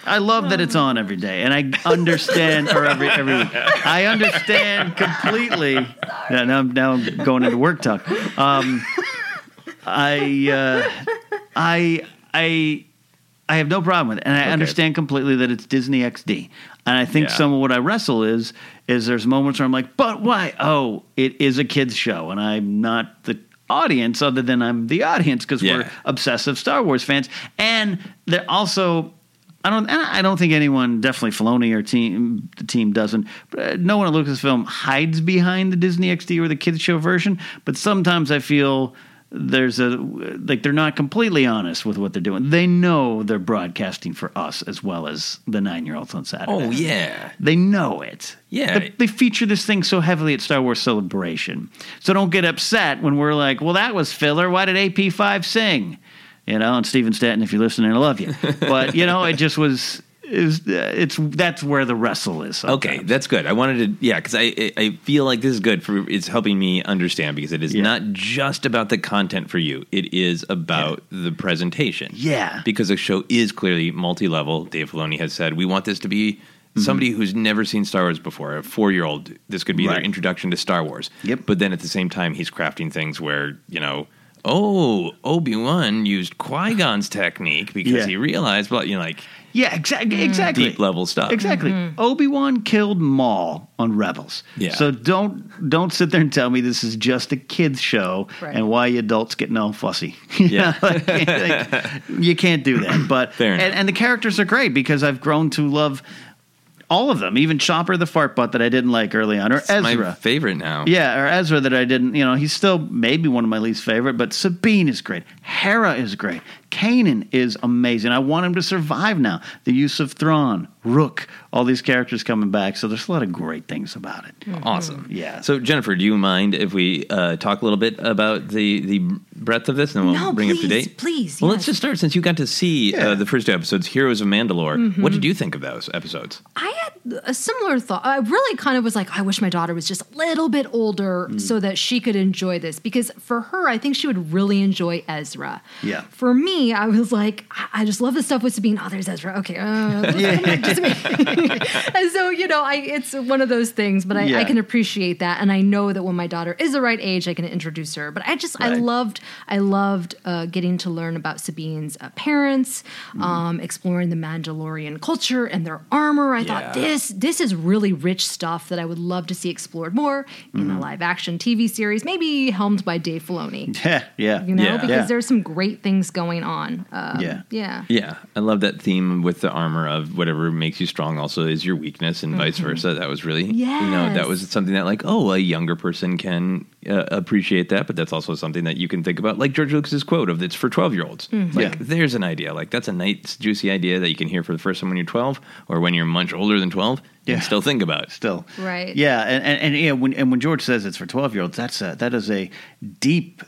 I love that it's on every day, and I understand or every every week. I understand completely. Yeah, now, I'm- now I'm going into work talk. Um, I uh, I I I have no problem with it, and I understand completely that it's Disney XD. And I think Yeah. some of what I wrestle is is there's moments where I'm like, but why? Oh, it is a kids show, and I'm not the audience other than I'm the audience because we're obsessive Star Wars fans, and they're also. I don't. I don't think anyone, definitely Filoni or team, the team doesn't. But uh, no one at Lucasfilm hides behind the Disney XD or the kids show version. But sometimes I feel there's a like they're not completely honest with what they're doing. They know they're broadcasting for us as well as the nine year olds on Saturday. Oh yeah. They know it. Yeah. They, they feature this thing so heavily at Star Wars Celebration. So don't get upset when we're like, well, that was filler. Why did AP5 sing? You know, and Stephen Stanton, if you're listening, I love you. <laughs> But, you know, it just was, is uh, it's that's where the wrestle is. Okay, that's good. I wanted to, yeah, because I I feel like this is good for it's helping me understand because it is not just about the content for you. It is about the presentation. Yeah. because the show is clearly multi level. Dave Filoni has said we want this to be. Mm-hmm. Somebody who's never seen Star Wars before, a four year old, this could be their introduction to Star Wars. Yep. But then at the same time, he's crafting things where, you know, oh, Obi Wan used Qui Gon's technique because Yeah. he realized, well, you know, like Yeah, exactly. Mm. Exactly. deep level stuff. Exactly. Mm-hmm. Obi Wan killed Maul on Rebels. Yeah. So don't don't sit there and tell me this is just a kids show Right. and why you adults getting all fussy. <laughs> Yeah. like, <laughs> like, you can't do that. <clears throat> But Fair and, and the characters are great because I've grown to love all of them. Even Chopper the fart butt that I didn't like early on, or It's my Ezra. favorite now. Yeah, or Ezra that I didn't, you know, he's still maybe one of my least favorite, but Sabine is great. Hera is great. Kanan is amazing. I want him to survive now. The use of Thrawn, Rook, all these characters coming back. So there's a lot of great things about it. Awesome. Yeah. So Jennifer, do you mind if we uh, talk a little bit about the the breadth of this, and then we'll No, bring it up to date? please, Well, let's just start since you got to see uh, the first two episodes, Heroes of Mandalore. Mm-hmm. What did you think of those episodes? I had a similar thought. I really kind of was like, I wish my daughter was just a little bit older Mm. so that she could enjoy this. Because for her, I think she would really enjoy Ezra. Yeah. For me, I was like, I- just love the stuff with Sabine. Oh, there's Ezra. Okay. Uh, <laughs> <laughs> just me. <laughs> and so, you know, I it's one of those things, but I, Yeah. I can appreciate that. And I know that when my daughter is the right age, I can introduce her. But I just, I loved, I loved uh, getting to learn about Sabine's uh, parents, Mm-hmm. um, exploring the Mandalorian culture and their armor. I thought this this is really rich stuff that I would love to see explored more in Mm-hmm. a live action TV series, maybe helmed by Dave Filoni. Yeah, yeah. You know, Yeah. because Yeah. There's some great things going on. Um, Yeah. yeah. Yeah, I love that theme with the armor of whatever makes you strong also is your weakness, and vice versa. That was really, you know, that was something that like, oh, a younger person can uh, appreciate that, but that's also something that you can think about, like George Lucas's quote of "It's for twelve year olds." Like, Yeah. there's an idea, like that's a nice juicy idea that you can hear for the first time when you're twelve, or when you're much older than twelve, Yeah. and still think about. Still, Right. Yeah, and and, and yeah, when and when George says it's for twelve year olds, that's a, that is a deep.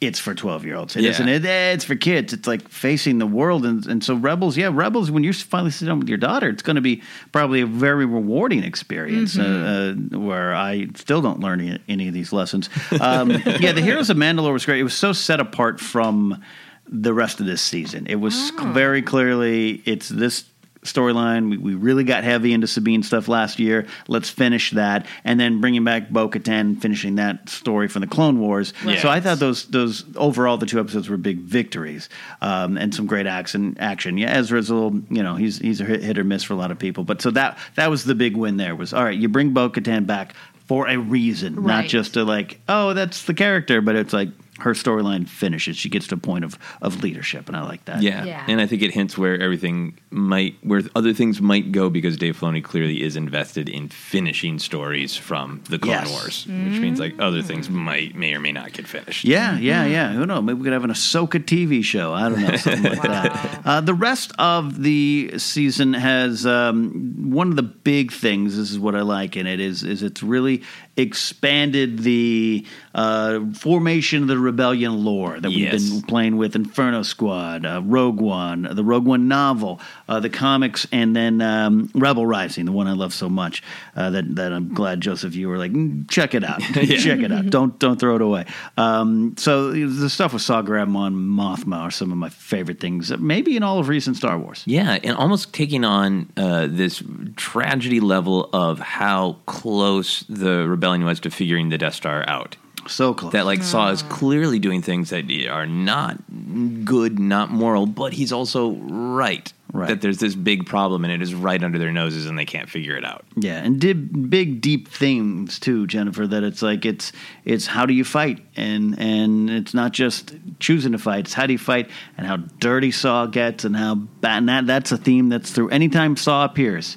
It's for twelve year olds. It Yeah. not it? Eh, It's for kids. It's like facing the world, and and so rebels. Yeah, rebels. When you finally sit down with your daughter, it's going to be probably a very rewarding experience. Uh, uh, where I still don't learn any, any of these lessons. Um, <laughs> yeah, the Heroes of Mandalore was great. It was so set apart from the rest of this season. It was very clearly it's this storyline. We, we really got heavy into Sabine stuff last year. Let's finish that, and then bringing back Bo Katan, finishing that story from the Clone Wars. Right. So I thought those those overall the two episodes were big victories um, and some great action. Action. Yeah, Ezra's a little you know he's he's a hit, hit or miss for a lot of people, but so that that was the big win. There was all right. You bring Bo Katan back for a reason, not just to like oh that's the character, but it's like her storyline finishes. She gets to a point of of leadership, and I like that. Yeah. Yeah. and I think it hints where everything might, where other things might go because Dave Filoni clearly is invested in finishing stories from the Clone Yes. Wars, which means like other things might may or may not get finished. Yeah, yeah, yeah. Who knows? Maybe we could have an Ahsoka TV show. I don't know, something like that. Uh, the rest of the season has um, one of the big things. This is what I like in it is is it's really expanded the uh, formation of the Rebellion lore that we've been playing with Inferno Squad, uh, Rogue One, the Rogue One novel, uh, the comics, and then um, Rebel Rising, the one I love so much. Uh, that that I'm glad Joseph, you were like, "Mm, check it out, <laughs> check it out. Don't don't throw it away. Um, so the stuff with Saw Gerrera Mon Mothma are some of my favorite things, maybe in all of recent Star Wars. Yeah, and almost taking on uh, this tragedy level of how close the rebellion was to figuring the Death Star out. So close. That like Saw is mm. clearly doing things that are not good, not moral, but he's also right. Right. That there's this big problem and it is right under their noses and they can't figure it out. Yeah, and did big deep themes too, Jennifer. That it's like it's it's how do you fight, and and it's not just choosing to fight. It's how do you fight, and how dirty Saw gets, and how bad. And that that's a theme that's through anytime Saw appears.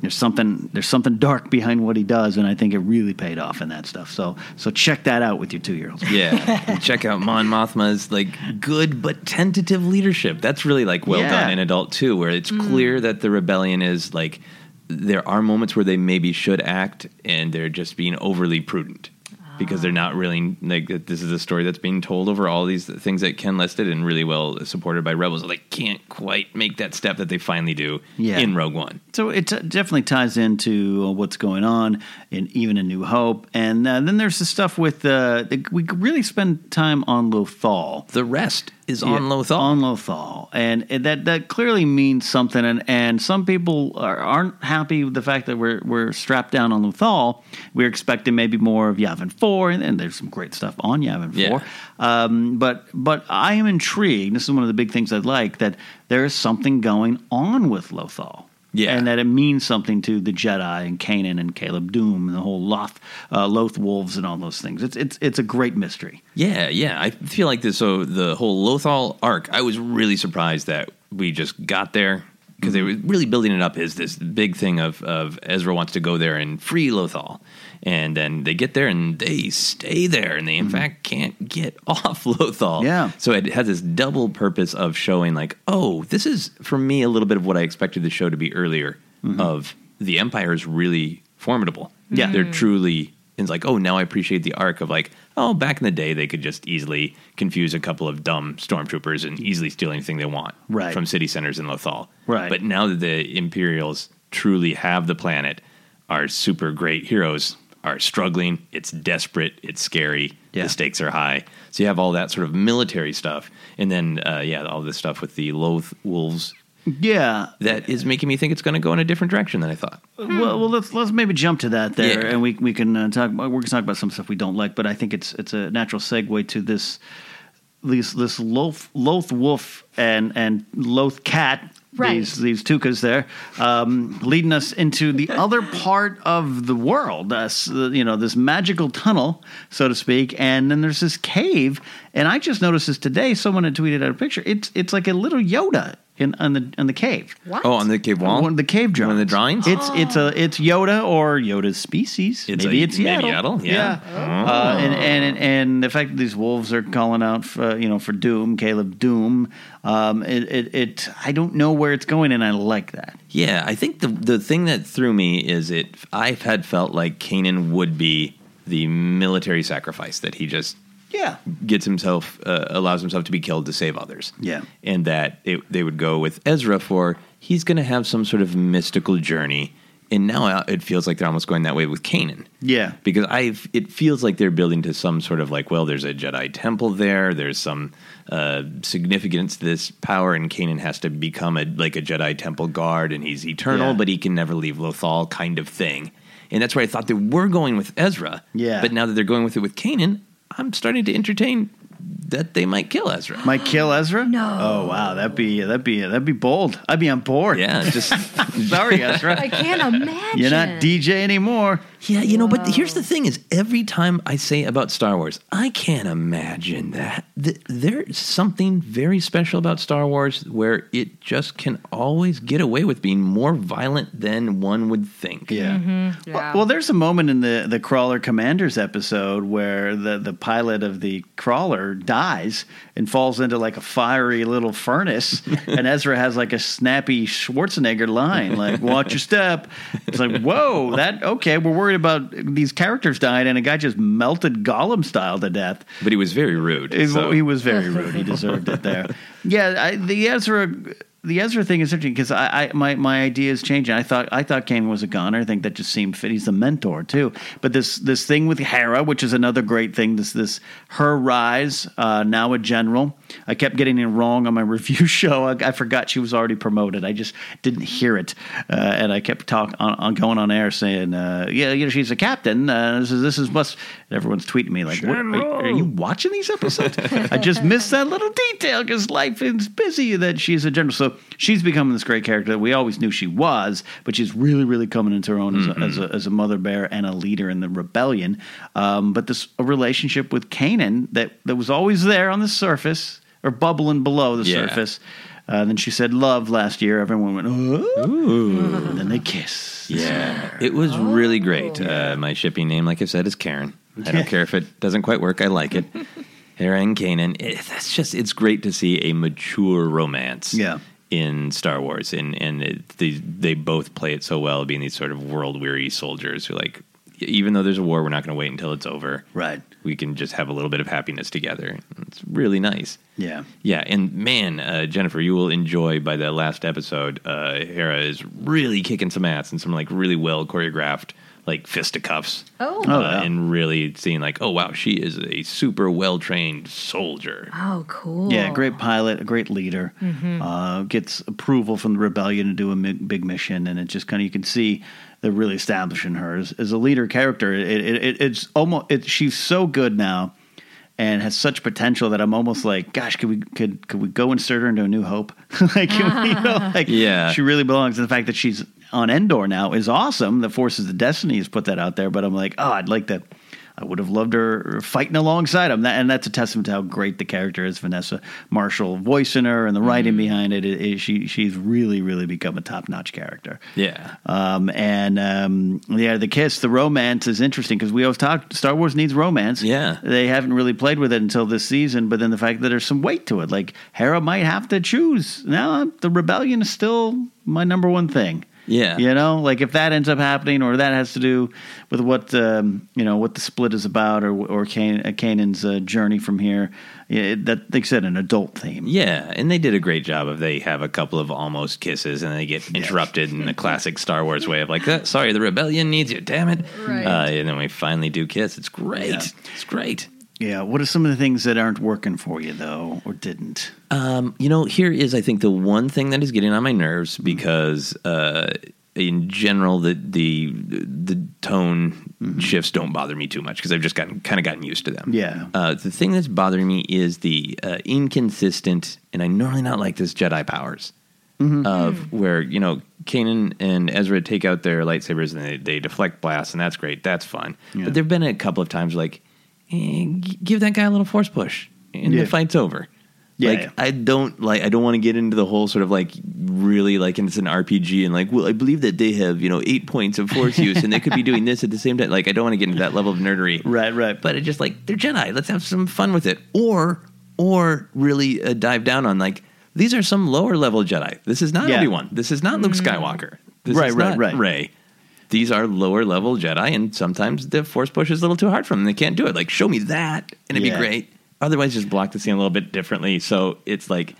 There's something there's something dark behind what he does, and I think it really paid off in that stuff. So so check that out with your two year olds. Yeah. <laughs> Check out Mon Mothma's like good but tentative leadership. That's really like well Yeah. done in adult too, where it's mm. clear that the rebellion is like there are moments where they maybe should act and they're just being overly prudent. Because they're not really like this is a story that's being told over all these things that Ken listed and really well supported by rebels. They can't quite make that step that they finally do Yeah. in Rogue One. So it t- definitely ties into uh, what's going on in even A New Hope, and uh, then there's the stuff with uh, the, we really spend time on Lothal. The rest is on Lothal. On Lothal, and it- that that clearly means something. And, and some people are, aren't happy with the fact that we're we're strapped down on Lothal. We're expecting maybe more of Yavin Four, and, and there's some great stuff on Yavin Yeah. Four. Um, but but I am intrigued. This is one of the big things I like that there is something going on with Lothal. Yeah. and that it means something to the Jedi and Kanan and Caleb Dume and the whole Loth, uh, Loth wolves and all those things. It's it's it's a great mystery. Yeah, yeah. I feel like this. So the whole Lothal arc, I was really surprised that we just got there because they were really building it up as this big thing of of Ezra wants to go there and free Lothal, and then they get there and they stay there, and they in mm-hmm. fact can't get <laughs> off Lothal. Yeah. So it has this double purpose of showing like, oh, this is for me a little bit of what I expected the show to be earlier. Mm-hmm. Of the Empire is really formidable. Yeah. they're mm-hmm. truly. It's like, oh, now I appreciate the arc of like, oh, back in the day, they could just easily confuse a couple of dumb stormtroopers and easily steal anything they want Right. from city centers in Lothal. Right. But now that the Imperials truly have the planet, are super great heroes are struggling. It's desperate. It's scary. Yeah. The stakes are high. So you have all that sort of military stuff, and then uh, yeah, all this stuff with the Loth wolves. Yeah. That is making me think it's going to go in a different direction than I thought. Well, well, let's let's maybe jump to that there, Yeah. and we we can uh, talk. We're going to talk about some stuff we don't like, but I think it's it's a natural segue to this this this Loth Loth wolf and and Loth cat. Right. These these tookas there, um, leading us into the <laughs> other part of the world. Uh, you know, this magical tunnel, so to speak, and then there's this cave. And I just noticed this today. Someone had tweeted out a picture. It's it's like a little Yoda in on the in the cave. What? Oh, on the cave wall. One of the cave drawings. One of the drawings? It's it's a it's Yoda or Yoda's species. It's maybe a- it's maybe Yaddle. Yaddle, yeah. Uh, and, and and the fact that these wolves are calling out for you know for Dume, Caleb Dume. Um, it, it it I don't know where it's going, and I like that. Yeah, I think the the thing that threw me is it. I've had felt like Kanan would be the military sacrifice that he just Yeah. gets himself uh, allows himself to be killed to save others. Yeah. and that it, they would go with Ezra for he's going to have some sort of mystical journey. And now it feels like they're almost going that way with Kanan. Yeah. because I it feels like they're building to some sort of like well, there's a Jedi temple there. There's some uh, significance to this power, and Kanan has to become a like a Jedi temple guard, and he's eternal, Yeah. but he can never leave Lothal, kind of thing. And that's where I thought they were going with Ezra. Yeah. but now that they're going with it with Kanan, I'm starting to entertain that they might kill Ezra. Might kill Ezra? No. Oh wow, that'd be that'd be that'd be bold. I'd be on board. Yeah, just <laughs> <laughs> Sorry, Ezra. I can't imagine. You're not DJ anymore. Yeah, you know, but here's the thing: is every time I say about Star Wars, I can't imagine that Th- there's something very special about Star Wars where it just can always get away with being more violent than one would think. Yeah. Mm-hmm. Yeah. Well, well, there's a moment in the the Crawler Commanders episode where the the pilot of the crawler dies and falls into like a fiery little furnace. <laughs> and Ezra has like a snappy Schwarzenegger line, like "Watch your step." It's like, whoa, that okay. We're worried about these characters dying, and a guy just melted Gollum style to death. But he was very rude. So- He was very rude. He <laughs> deserved it there. Yeah, I, the Ezra. The Ezra thing is interesting because I, I my my idea is changing. I thought I thought Kane was a goner. I think that just seemed fit. He's the mentor too. But this this thing with Hera, which is another great thing. This this her rise uh, now a general. I kept getting it wrong on my <laughs> review show. I, I forgot she was already promoted. I just didn't hear it, uh, and I kept talk on, on going on air saying, uh, "Yeah, you know, she's a captain. Uh, this is this is what's." Everyone's tweeting me like, what, are, are you watching these episodes? <laughs> I just missed that little detail because life is busy that she's a general. So she's becoming this great character that we always knew she was, but she's really, really coming into her own as, a, as, a, as a mother bear and a leader in the rebellion. Um, but this a relationship with Kanan that, that was always there on the surface or bubbling below the Yeah. surface. Uh, then she said love last year. Everyone went, ooh. And then they kiss. Yeah, it was really great. Uh, my shipping name, like I said, is Karen. I don't care if it doesn't quite work. I like it. <laughs> Hera and Kanan. It, that's just it's great to see a mature romance. Yeah. In Star Wars, and and it, they they both play it so well, being these sort of world weary soldiers who like, even though there's a war, we're not going to wait until it's over. Right. We can just have a little bit of happiness together. It's really nice. Yeah. Yeah, and man, uh, Jennifer, you will enjoy by the last episode. Uh, Hera is really kicking some ass and some like really well choreographed like fisticuffs. Oh. Uh, Oh, and really seeing like, oh wow, she is a super well trained soldier. Oh, cool. Yeah, great pilot, a great leader. Mhm. Uh, gets approval from the rebellion to do a mi- big mission, and it just kind of you can see they're really establishing her as, as a leader character. It, it, it, it's almost it, she's so good now, and has such potential that I'm almost like, gosh, could we could could we go insert her into a New Hope? <laughs> like, you know, <laughs> like Yeah. she really belongs. And the fact that she's on Endor now is awesome. The Forces of Destiny has put that out there, but I'm like, oh, I'd like to. I would have loved her fighting alongside him, that, and that's a testament to how great the character is. Vanessa Marshall voicing her and the writing behind it, it, it- she she's really really become a top notch character. Yeah. Um, and um, yeah, the kiss, the romance is interesting because we always talk Star Wars needs romance. Yeah. they haven't really played with it until this season, but then the fact that there's some weight to it, like Hera might have to choose. Now the rebellion is still my number one thing. Yeah. You know, like if that ends up happening, or that has to do with what um, you know what the split is about, or or Can- uh, Kanan's uh, journey from here. Yeah, it- that they said an adult theme. Yeah, and they did a great job of they have a couple of almost kisses and they get interrupted in the <laughs> classic Star Wars way of like, "Uh, sorry, the rebellion needs you, damn it. Right. Uh, and then we finally do kiss. It's great. It's great. Yeah. What are some of the things that aren't working for you though, or didn't? Um, you know, here is I think the one thing that is getting on my nerves Mm-hmm. because uh, in general the the the tone shifts don't bother me too much because I've just gotten kind of gotten used to them. Mm-hmm. Yeah. Uh, the thing that's bothering me is the uh, inconsistent, and I normally not like this Jedi powers Mm-hmm. of where you know Kanan and Ezra take out their lightsabers and they, they deflect blasts, and that's great, that's fun. Yeah. But there've been a couple of times like, g- give that guy a little force push, and Yeah. the fight's over. Yeah, like yeah. I don't like I don't want to get into the whole sort of like really like and it's an RPG and like well I believe that they have you know eight points of force <laughs> use and they could be doing this at the same time like I don't want to get into that level of nerdery right right but it just like they're Jedi let's have some fun with it or or really uh, dive down on like these are some lower level Jedi this is not Yeah. Obi Wan this is not Luke Skywalker this Right, is right, not right. Rey these are lower level Jedi, and sometimes the Force push is a little too hard for them. They can't do it. Like, show me that, and it'd Yeah. be great. Otherwise, just block the scene a little bit differently. So it's like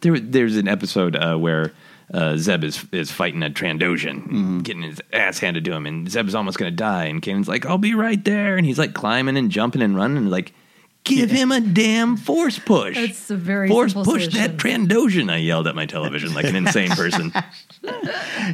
there, there's an episode uh, where uh, Zeb is is fighting a Trandoshan, Mm-hmm. getting his ass handed to him, and Zeb's almost going to die, and Kanan's like, "I'll be right there," and he's like climbing and jumping and running, and like. Give him a damn force push. That's a very force simple push solution. that Trandoshan. I yelled at my television like an insane <laughs> person.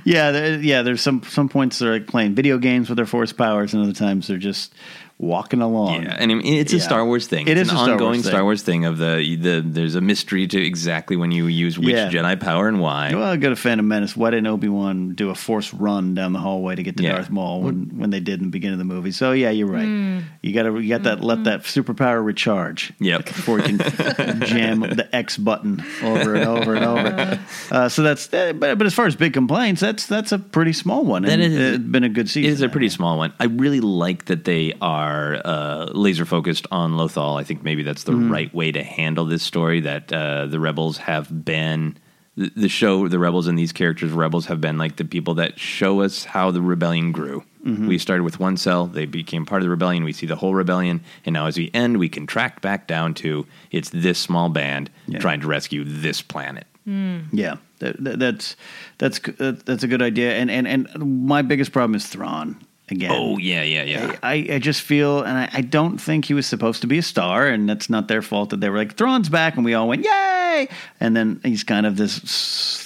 Yeah, there, yeah. There's some some points they're like playing video games with their force powers, and other times they're just walking along. Yeah, and I mean, it's a Yeah. Star Wars thing. It it's is an a Star ongoing Wars thing. Star Wars thing of the, the there's a mystery to exactly when you use which Yeah. Jedi power and why. Well, I got a Phantom Menace. Why didn't Obi Wan do a force run down the hallway to get to Yeah. Darth Maul when, when they did in the beginning of the movie? So yeah, you're right. Mm. You got to you got that let that superpower recharge. Yep. Before you can <laughs> jam the X button over and over and over. Uh, so that's uh, but but as far as big complaints, that's that's a pretty small one. That and is- it's been a good season. It is a pretty small one. I really like that they are are uh, laser focused on Lothal. I think maybe that's the Mhm. right way to handle this story. That uh, the rebels have been the, the show, the rebels and these characters, rebels have been like the people that show us how the rebellion grew. Mhm. We started with one cell, they became part of the rebellion. We see the whole rebellion, and now as we end, we can track back down to it's this small band trying to rescue this planet. Yeah, that, that- that's that's that's a good idea. And and and my biggest problem is Thrawn again. Oh yeah, yeah, yeah. I, I just feel, and I, I don't think he was supposed to be a star, and that's not their fault that they were like Thrawn's back, and we all went yay, and then he's kind of this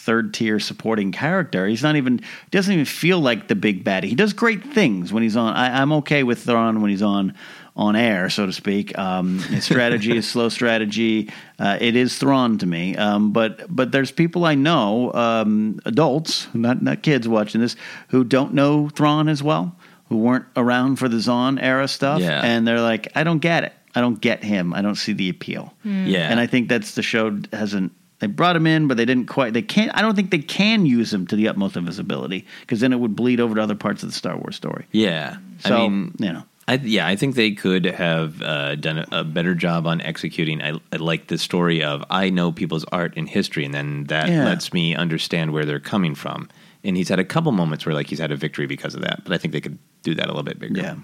third tier supporting character. He's not even doesn't even feel like the big baddie. He does great things when he's on. I, I'm okay with Thrawn when he's on on air, so to speak. Um, his strategy is slow strategy. Uh, it is Thrawn to me. Um, but but there's people I know, um, adults, not not kids watching this, who don't know Thrawn as well, who weren't around for the Zahn era stuff, Yeah. and they're like, I don't get it. I don't get him. I don't see the appeal. Mm. Yeah. and I think that's the show hasn't. They brought him in, but they didn't quite. They can't. I don't think they can use him to the utmost of his ability because then it would bleed over to other parts of the Star Wars story. Yeah. So, I mean, you know. I, yeah, I think they could have uh, done a, a better job on executing. I, I like the story of I know people's art and history, and then that Yeah. lets me understand where they're coming from. And he's had a couple moments where like he's had a victory because of that, but I think they could do that a little bit bigger. Yeah.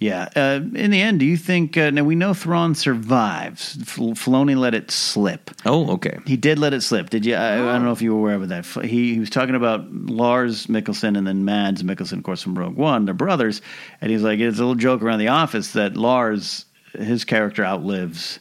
Yeah. Uh, in the end, do you think? Uh, now we know Thrawn survives. F- Filoni let it slip. Oh, okay. He did let it slip. Did you? I, I don't know if you were aware of that. He, he was talking about Lars Mikkelsen and then Mads Mikkelsen, of course, from Rogue One. They're brothers, and he's like, it's a little joke around the office that Lars, his character, outlives.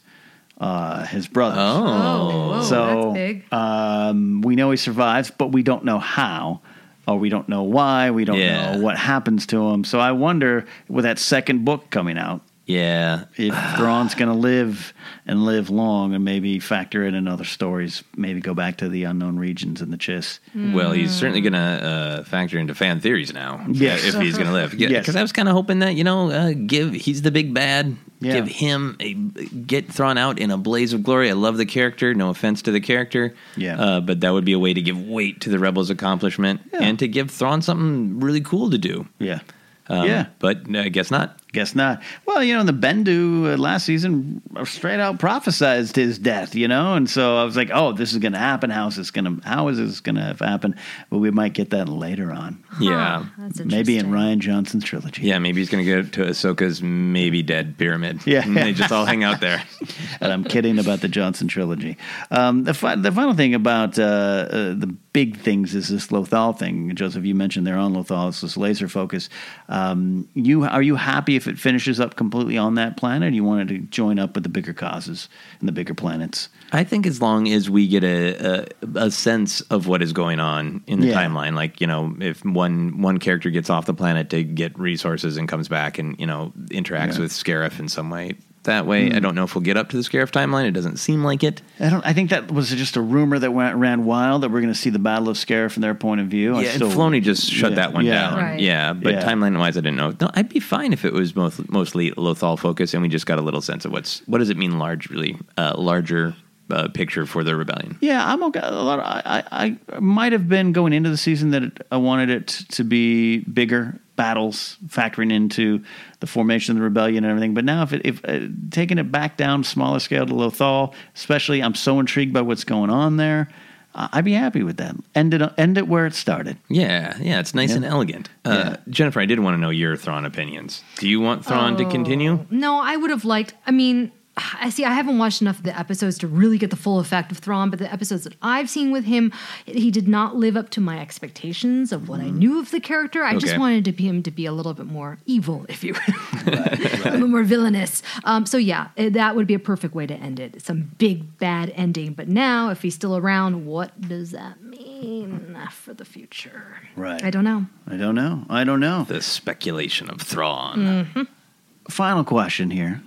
Uh, his brother. Oh, whoa, so that's big. Um, we know he survives, but we don't know how, or we don't know why. We don't Yeah. know what happens to him. So I wonder, with that second book coming out, Yeah. if <sighs> Thrawn's going to live and live long, and maybe factor in in other stories, maybe go back to the unknown regions and the Chiss. Well, he's certainly going to uh, factor into fan theories now. Yes. if he's going to live. Yes. Because I was kind of hoping that you know, uh, give he's the big bad. Yeah. Give him a get thrown out in a blaze of glory. I love the character. No offense to the character. Yeah. Uh, but that would be a way to give weight to the rebels' accomplishment and to give Thrawn something really cool to do. Yeah. Um, Yeah. But I guess not. Guess not. Well, you know, the Bendu uh, last season straight out prophesized his death, you know, and so I was like, oh, this is going to happen. How is this going to? How is this going to happen? But we might get that later on. Yeah. That's Maybe in. Rian Johnson's trilogy. Yeah, maybe he's going to go to Ahsoka's maybe dead pyramid. Yeah. And <laughs> they just all hang out there. <laughs> and I'm kidding about the Johnson trilogy. Um, the fi- the final thing about uh, uh, the big things is this Lothal thing. Joseph, you mentioned they're on Lothal. It's this laser focus. Um, you are you happy if it finishes up completely on that planet? Or you want it to join up with the bigger causes and the bigger planets? I think as long as we get a, a a sense of what is going on in the Yeah. timeline, like you know, if one one character gets off the planet to get resources and comes back and you know interacts Yeah. with Scarif in some way, that way, I Mm. don't know if we'll get up to the Scarif timeline. It doesn't seem like it. I don't. I think that was just a rumor that went, ran wild that we're going to see the Battle of Scarif from their point of view. I yeah, still- and Filoni just shut Yeah, that one yeah. down. Right. Yeah, but Yeah. timeline wise, I didn't know. No, I'd be fine if it was most, mostly Lothal focus, and we just got a little sense of what's what does it mean largely uh, larger uh, picture for the rebellion. Yeah, I'm okay. A lot. Of, I, I, I might have been going into the season that it, I wanted it to be bigger battles, factoring into the formation of the rebellion and everything. But now, if it, if uh, taking it back down smaller scale to Lothal, especially, I'm so intrigued by what's going on there. I'd be happy with that. End it. End it where it started. Yeah, yeah, it's nice Yeah. and elegant. Uh, Jennifer, I did want to know your Thrawn opinions. Do you want Thrawn to continue? No, I would have liked. I mean, I see. I haven't watched enough of the episodes to really get the full effect of Thrawn, but the episodes that I've seen with him, he did not live up to my expectations of what I knew of the character. I just wanted to be him to be a little bit more evil, if you will, <laughs> <laughs> a little more villainous. Um, so yeah, eh, that would be a perfect way to end it. Some big bad ending. But now, if he's still around, what does that mean for the future? Right. I don't know. I don't know. I don't know. The speculation of Thrawn, Mhm. Final question here.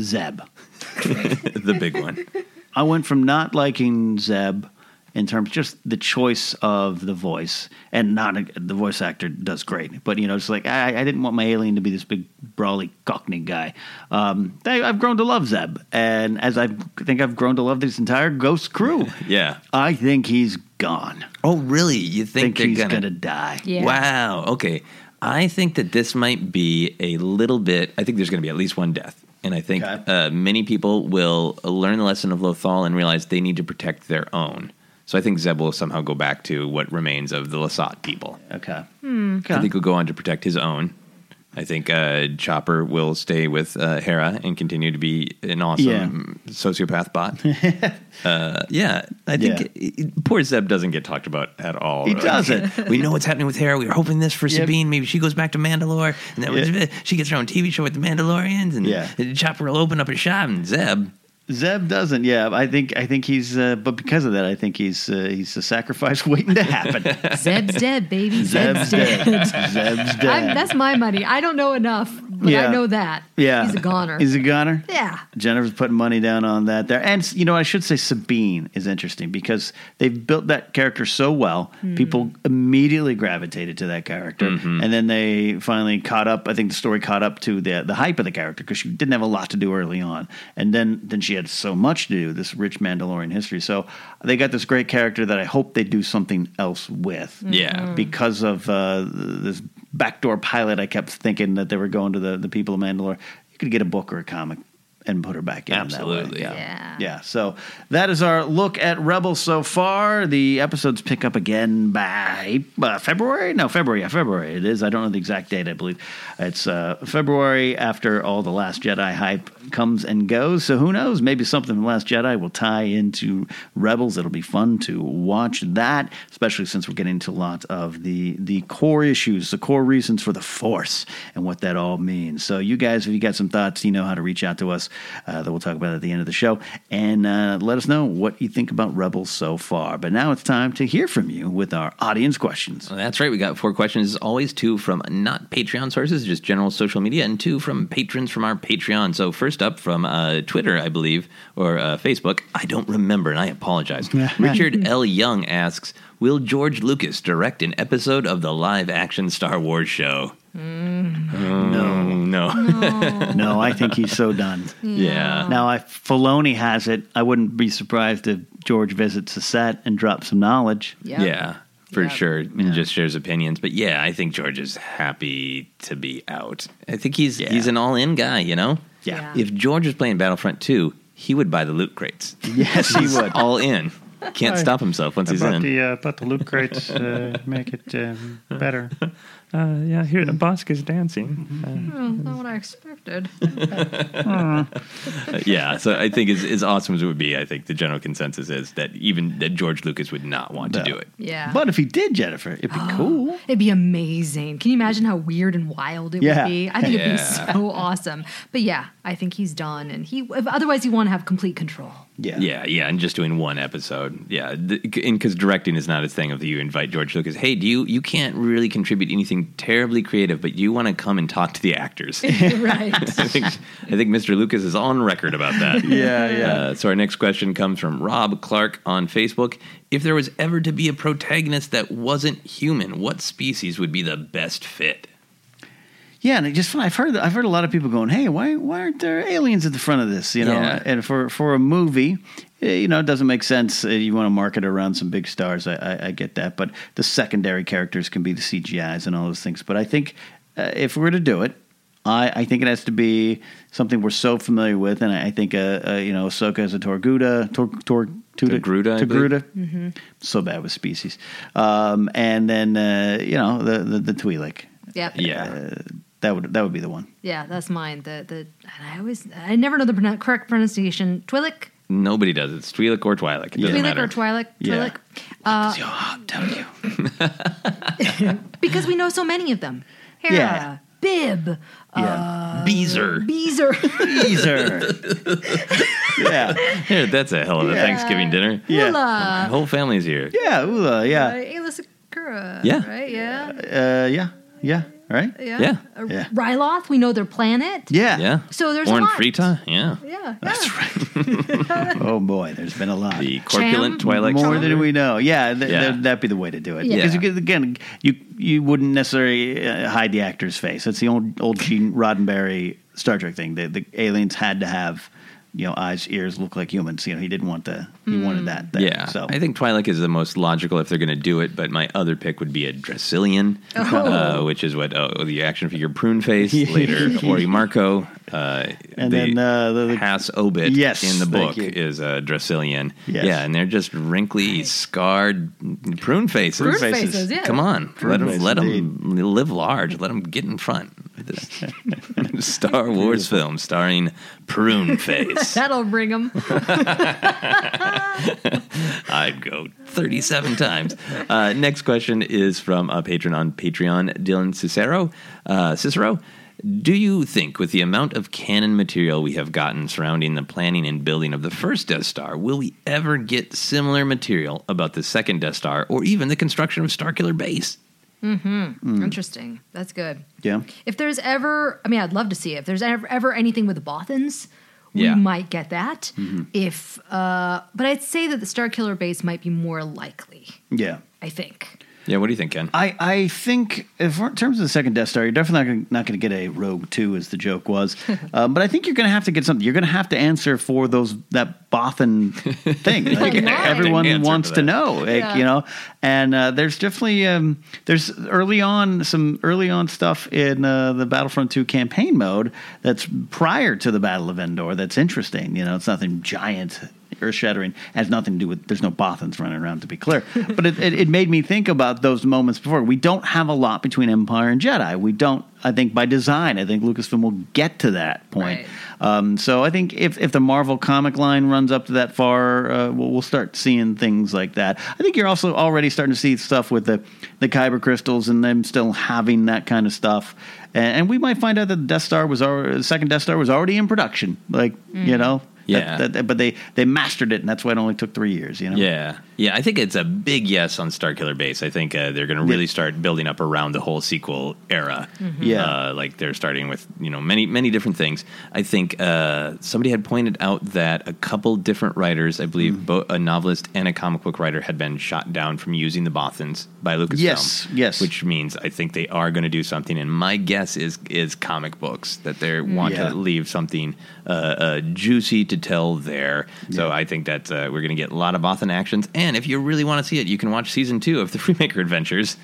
Zeb. <laughs> the big one. I went from not liking Zeb in terms just the choice of the voice, and not the voice actor does great, but you know, it's like I, I didn't want my alien to be this big brawly Cockney guy. Um, I, I've grown to love Zeb, and as I think I've grown to love this entire Ghost crew. <laughs> Yeah. I think he's gone. Oh, really? You think, think he's gonna, gonna die? Yeah. Wow. Okay. I think that this might be a little bit. I think there's going to be at least one death, and I think uh, many people will learn the lesson of Lothal and realize they need to protect their own. So I think Zeb will somehow go back to what remains of the Lasat people. Okay. Hmm. I think he'll go on to protect his own. I think uh, Chopper will stay with uh, Hera and continue to be an awesome sociopath bot. <laughs> uh, yeah, I think it- poor Zeb doesn't get talked about at all. He doesn't. <laughs> we know what's happening with Hera. We were hoping this for Yep. Sabine. Maybe she goes back to Mandalore, and then Yeah. she gets her own TV show with the Mandalorians, and Yeah. Chopper will open up a shop. And Zeb, Zeb doesn't. Yeah, I think I think he's. Uh, but because of that, I think he's uh, he's a sacrifice <laughs> waiting to happen. Zeb's dead, baby. Zeb's Zeb's dead. dead. Zeb's I'm, dead. that's my money. I don't know enough, but Yeah. I know that. yeah, He's a goner. He's a goner. yeah. Jennifer's putting money down on that there. And, you know, I should say Sabine is interesting because they've built that character so well. Hmm. People immediately gravitated to that character. Mm-hmm. And then they finally caught up. I think the story caught up to the the hype of the character because she didn't have a lot to do early on. And then, then she had so much to do, this rich Mandalorian history. So they got this great character that I hope they do something else with. Yeah. Because of uh, this backdoor pilot, I kept thinking that they were going to the, the people of Mandalore. You could get a book or a comic and put her back in. that way. Absolutely. Yeah. Yeah. Yeah. So that is our look at Rebels so far. The episodes pick up again by uh, February. No, February. Yeah, February. It is. I don't know the exact date. I believe it's uh, February after all the Last Jedi hype comes and goes. So who knows? Maybe something from Last Jedi will tie into Rebels. It'll be fun to watch that, especially since we're getting into a lot of the the core issues, the core reasons for the Force, and what that all means. So you guys, if you got some thoughts, you know how to reach out to us. Uh, that we'll talk about at the end of the show, and uh, let us know what you think about Rebels so far. But now it's time to hear from you with our audience questions. That's right. We got four questions, as always, two from not Patreon sources, just general social media, and two from patrons from our Patreon. So, first up from uh, Twitter, I believe, or uh, Facebook. I don't remember, and I apologize. <laughs> Richard L. Young asks Will George Lucas direct an episode of the live action Star Wars show? No, no. <laughs> no, I think he's so done. Yeah. Now, if Filoni has it, I wouldn't be surprised if George visits the set and drops some knowledge. Yep. Yeah, for Yep. sure, and just shares opinions. But yeah, I think George is happy to be out. I think he's Yeah. he's an all in guy. You know, Yeah. If George was playing Battlefront two, he would buy the loot crates. Yes, he would. all in. Can't Hi. stop himself once he's about in. the uh, about the loot crates uh, make it um, better. <laughs> Uh, yeah, here the Bossk is dancing. Uh, Oh, not what I expected. Uh, <laughs> yeah, so I think as, as awesome as it would be, I think the general consensus is that even that George Lucas would not want to do it. Yeah. But if he did, Jennifer, it'd be cool. It'd be amazing. Can you imagine how weird and wild it Yeah. would be? I think it'd be Yeah. so awesome. But yeah, I think he's done, and he. if- Otherwise, he want to have complete control. Yeah. Yeah, yeah, and just doing one episode. Yeah, th- and because directing is not a thing of you invite George Lucas. Hey, do you you can't really contribute anything terribly creative, but you want to come and talk to the actors. <laughs> right. <laughs> I think I think Mr. Lucas is on record about that. <laughs> Yeah, yeah. Uh, so our next question comes from Rob Clark on Facebook. If there was ever to be a protagonist that wasn't human, what species would be the best fit? Yeah, and it just I've heard I've heard a lot of people going, "Hey, why why aren't there aliens at the front of this?" You know, Yeah. and for for a movie, eh, you know, it doesn't make sense. Uh, You want to market around some big stars. I, I, I get that, but the secondary characters can be the CGIs and all those things. But I think uh, if we were to do it, I, I think it has to be something we're so familiar with, and I, I think uh, uh, you know, Ahsoka as a Torguda, Tor, Tor, Tuda, Togruta, I believe. Togruta. Mm-hmm. So bad with species, um, and then uh, you know the the, the Twi'lek. Yep. Yeah. That would that would be the one. Yeah, that's mine. The the and I always I never know the pronou- correct pronunciation. Twi'lek, Nobody does it. It's Twi'lek or Twi'lek. It doesn't Twi'lek matter. or Twi'lek, Yeah. Twi'lek. Uh, I'm telling you. <laughs> <laughs> because we know so many of them. Hera, Yeah. Bib, Yeah. Beezer. Beezer. Teaser. <laughs> yeah. Yeah, that's a hell of a Yeah. Thanksgiving dinner. Yeah. My Ula. whole family's here. Yeah. Ula. Yeah. Uh, Aayla Secura. Yeah. Right? Yeah. Uh, yeah. Yeah. Right. Yeah. Yeah. Uh, Yeah. Ryloth, we know their planet. Yeah. Yeah. So there's Orn a lot. Frita. Yeah. Yeah. That's right. <laughs> oh boy, there's been a lot. The corpulent Cham? Twi'lek. More soldier. than we know. Yeah, th- Yeah. th- that'd be the way to do it. Yeah. Because Yeah. again, you you wouldn't necessarily uh, hide the actor's face. That's the old old Gene Roddenberry Star Trek thing. The, the aliens had to have you know eyes ears look like humans. You know, he didn't want the he wanted that. There. Yeah, So I think Twi'lek is the most logical if they're going to do it. But my other pick would be a Dressellian, uh, which is what oh, the action figure Prune Face <laughs> later Orrimaarko, uh, And the, then, uh, the- the- Has Obit Yes, in the book is a Dressellian. Yes. Yeah, and they're just wrinkly, scarred prune faces. Prune faces, faces, yeah. Come on, Prune let them let them live large. Let them get in front. <laughs> Star Wars film starring Prune <laughs> Face. That'll bring them. <laughs> I'd go 37 times. Uh, next question is from a patron on Patreon, Dylan Cicero. Uh, Cicero, do you think, with the amount of canon material we have gotten surrounding the planning and building of the first Death Star, will we ever get similar material about the second Death Star or even the construction of Starkiller Base? Mm-hmm. Interesting. That's good. yeah. If there's ever, I mean, I'd love to see it. If there's ever, ever anything with the Bothans, we Yeah. might get that. If, uh, but I'd say that the Starkiller base might be more likely. Yeah. I think. Yeah, what do you think, Ken? I, I think if in terms of the second Death Star, you're definitely not going to get a Rogue Two, as the joke was. <laughs> uh, but I think you're going to have to get something. You're going to have to answer for those that Bothan <laughs> thing. Like, Why? everyone Answer wants for to know, like, Yeah. you know. And uh, there's definitely um, there's early on some early on stuff in uh, the Battlefront Two campaign mode that's prior to the Battle of Endor. That's interesting. You know, it's nothing giant earth shattering has nothing to do with there's no bothans running around to be clear. <laughs> But it, it, it made me think about those moments before. We don't have a lot between empire and jedi. We don't i think by design i think lucasfilm will get to that point. Right. um, so i think if, if the marvel comic line runs up to that far uh, we'll, we'll start seeing things like that. I think you're also already starting to see stuff with the, the kyber crystals and them still having that kind of stuff. And, and we might find out that the death star was already, the second death star was already in production. Like you know Yeah. that- that- but they they mastered it, and that's why it only took three years. You know. Yeah, yeah. I think it's a big yes on Starkiller Base. I think uh, they're going to really start building up around the whole sequel era. Yeah. uh, like they're starting with you know many many different things. I think uh, somebody had pointed out that a couple different writers, I believe, Mm-hmm. both a novelist and a comic book writer, had been shot down from using the Bothans by Lucasfilm. Yes, yes. Which means I think they are going to do something. And my guess is is comic books that they want Yeah. to leave something uh, uh, juicy to tell there. So I think that uh, we're going to get a lot of Bothan actions. And if you really want to see it, you can watch season two of the <laughs> Freemaker Adventures,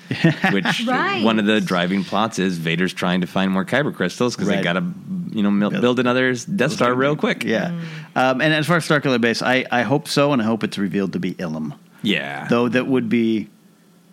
which <laughs> Right. one of the driving plots is Vader's trying to find more kyber crystals because they got to you know mil- build another Death Star real quick. Yeah. Um, and as far as Starkiller Base, I, I hope so, and I hope it's revealed to be Ilum. yeah. Though that would be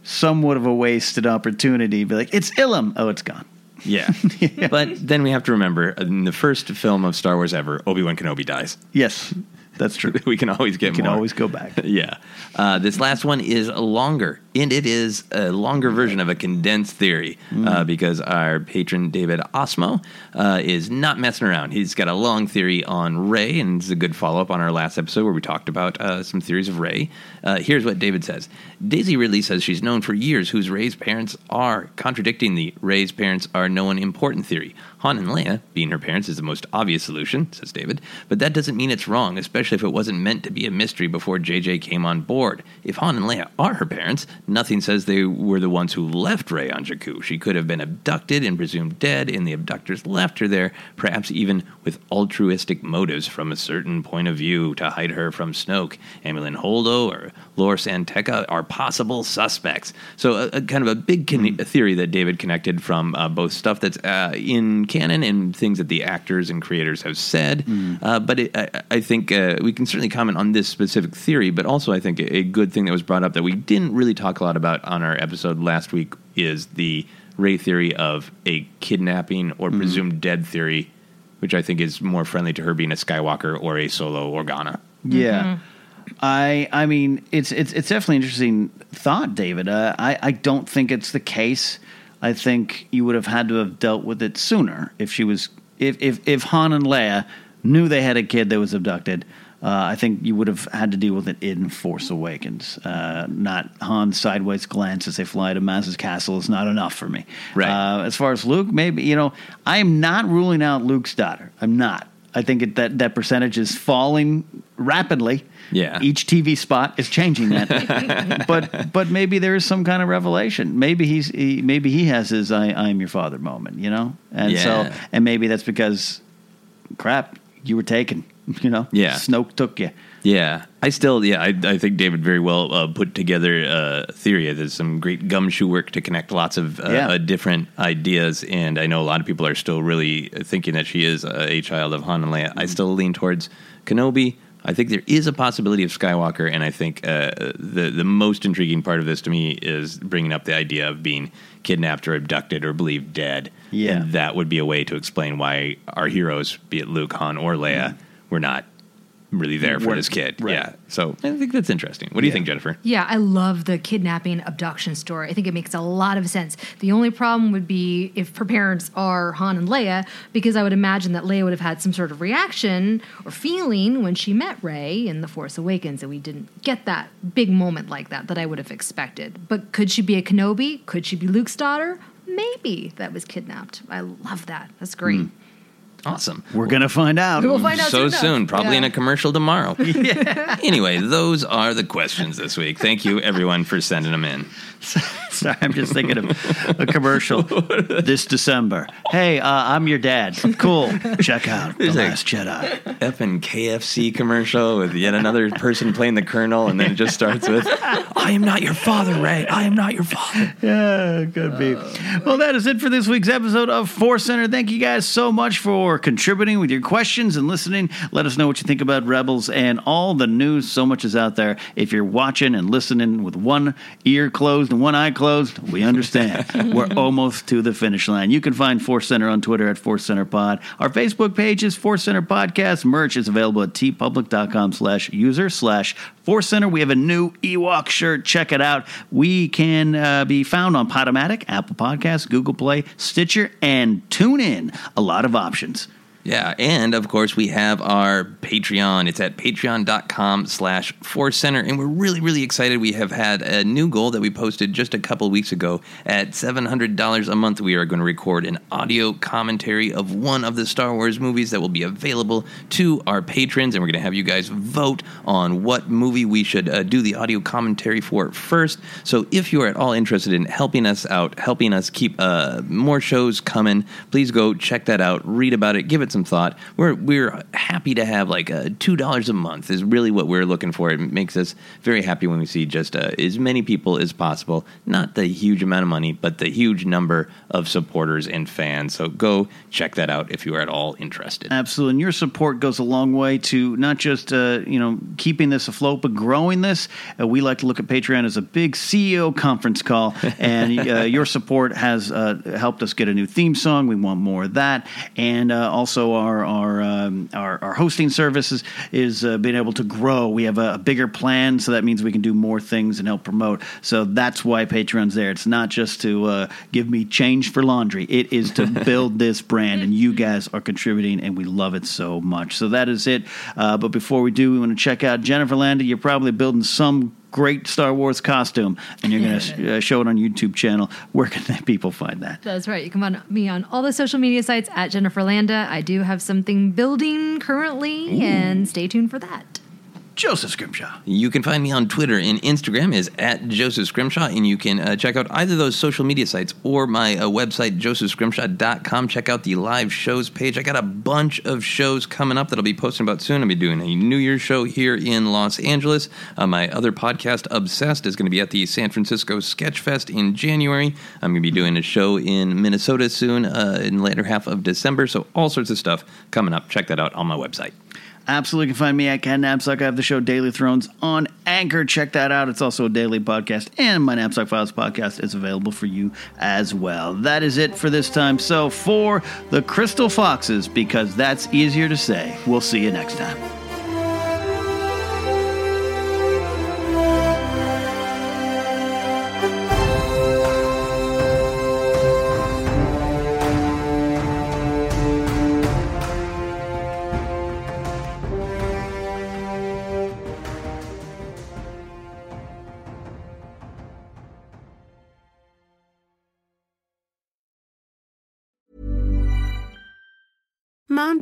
somewhat of a wasted opportunity. Be like, it's Ilum. Oh, it's gone. Yeah. <laughs> But then we have to remember in the first film of Star Wars ever, Obi Wan Kenobi dies. Yes, that's true. <laughs> we can always get We can more. always go back. <laughs> yeah. Uh, this last one is longer, and it is a longer version of a condensed theory Mm. uh, because our patron David Osmo uh, is not messing around. He's got a long theory on Rey, and it's a good follow up on our last episode where we talked about uh, some theories of Rey. Uh, here's what David says Daisy Ridley says she's known for years whose Rey's parents are, contradicting the Rey's parents are no one important theory. Han and Leia, being her parents, is the most obvious solution, says David, but that doesn't mean it's wrong, especially if it wasn't meant to be a mystery before JJ came on board. If Han and Leia are her parents, nothing says they were the ones who left Rey on Jakku. She could have been abducted and presumed dead, and the abductors left her there, perhaps even with altruistic motives from a certain point of view to hide her from Snoke. Amilyn Holdo or Lor San Tekka are possible suspects. So, a, a kind of a big con- theory that David connected from uh, both stuff that's uh, in canon and things that the actors and creators have said. Uh, but it, I, I think uh, we can certainly comment on this specific theory, but also I think a, a good thing that was brought up that we didn't really talk a lot about on our episode last week is the Rey theory of a kidnapping or presumed dead theory, which I think is more friendly to her being a Skywalker or a solo Organa. Yeah. I I mean it's it's it's definitely an interesting thought, David. Uh, I I don't think it's the case. I think you would have had to have dealt with it sooner if she was if if if Han and Leia knew they had a kid that was abducted. Uh, I think you would have had to deal with it in Force Awakens. Uh, not Han's sideways glance as they fly to Maz's castle is not enough for me. Right. Uh, as far as Luke, maybe you know, I am not ruling out Luke's daughter. I'm not. I think it, that that percentage is falling rapidly. Yeah. Each TV spot is changing that. <laughs> but but maybe there is some kind of revelation. Maybe he's he, maybe he has his I I am your father moment, you know? And Yeah. so and maybe that's because crap, you were taken. <laughs> You know, Yeah. Snoke took you. Yeah, I still, yeah, I, I think David very well uh, put together uh, a theory. There's some great gumshoe work to connect lots of uh, Yeah. uh, different ideas, and I know a lot of people are still really thinking that she is a, a child of Han and Leia. I still lean towards Kenobi. I think there is a possibility of Skywalker, and I think uh, the the most intriguing part of this to me is bringing up the idea of being kidnapped or abducted or believed dead. Yeah. and that would be a way to explain why our heroes, be it Luke, Han, or Leia, were not really there for Weren't- this kid. right. Yeah. So I think that's interesting. What do you Yeah. think, Jennifer? Yeah, I love the kidnapping abduction story. I think it makes a lot of sense. The only problem would be if her parents are Han and Leia, because I would imagine that Leia would have had some sort of reaction or feeling when she met Rey in The Force Awakens, and we didn't get that big moment like that that I would have expected. But could she be a Kenobi? Could she be Luke's daughter? Maybe that was kidnapped. I love that. That's great. Hmm. Awesome. We're gonna find out. We will find out so soon soon, probably Yeah. in a commercial tomorrow. <laughs> anyway, those are the questions this week. Thank you, everyone, for sending them in. <laughs> Sorry, <laughs> I'm just thinking of a commercial <laughs> this December. Hey, uh, I'm your dad. Cool. Check out The a- Last Jedi. Effing KFC commercial with yet another person playing the Colonel, and then it just starts with, "I am not your father, Rey. I am not your father." Yeah, could be. Well, that is it for this week's episode of Force Center. Thank you guys so much for contributing with your questions and listening. Let us know what you think about Rebels and all the news. So much is out there. If you're watching and listening with one ear closed and one eye closed, we understand. <laughs> We're almost to the finish line. You can find Force Center on Twitter at Force Center Pod. Our Facebook page is Force Center Podcast. Merch is available at teepublic.com slash user slash Force Center. We have a new Ewok shirt. Check it out. We can uh, be found on Podomatic, Apple Podcasts, Google Play, Stitcher, and TuneIn. A lot of options. Yeah, and of course we have our Patreon. It's at patreon.com slash Force Center, and we're really, really excited. We have had a new goal that we posted just a couple weeks ago. At $700 a month, we are going to record an audio commentary of one of the Star Wars movies that will be available to our patrons, and we're going to have you guys vote on what movie we should uh, do the audio commentary for first. So if you are at all interested in helping us out, helping us keep uh, more shows coming, please go check that out, read about it, give it some thought. We're we're happy to have like uh, two dollars a month is really what we're looking for. It makes us very happy when we see just uh, as many people as possible. Not the huge amount of money, but the huge number of supporters and fans. So go check that out if you are at all interested. Absolutely. And your support goes a long way to not just, uh, you know, keeping this afloat, but growing this. Uh, we like to look at Patreon as a big CEO conference call. <laughs> And uh, your support has uh, helped us get a new theme song. We want more of that. And uh, also our our, um, our our hosting services is uh, being able to grow. We have a, a bigger plan, so that means we can do more things and help promote. So that's why Patreon's there. It's not just to uh, give me change for laundry. It is to <laughs> build this brand, and you guys are contributing, and we love it so much. So that is it. Uh, but before we do, we want to check out Jennifer Landa. You're probably building some great Star Wars costume, and you're going <laughs> to uh, show it on YouTube channel. Where can people find that? That's right. You can find me on all the social media sites at Jennifer Landa. I do have something building currently, and stay tuned for that. Joseph Scrimshaw. You can find me on Twitter and Instagram is at Joseph Scrimshaw, and you can uh, check out either those social media sites or my uh, website, josephscrimshaw.com. Check out the live shows page. I got a bunch of shows coming up that I'll be posting about soon. I'll be doing a New Year's show here in Los Angeles. Uh, my other podcast, Obsessed, is going to be at the San Francisco Sketch Fest in January. I'm going to be doing a show in Minnesota soon uh, in the later half of December. So, all sorts of stuff coming up. Check that out on my website. Absolutely. Can find me at Ken Napzok. I have the show Daily Thrones on Anchor. Check that out. It's also a daily podcast, and my Napzok Files podcast is available for you as well. That is it for this time. So, for the Crystal Foxes, because that's easier to say, we'll see you next time.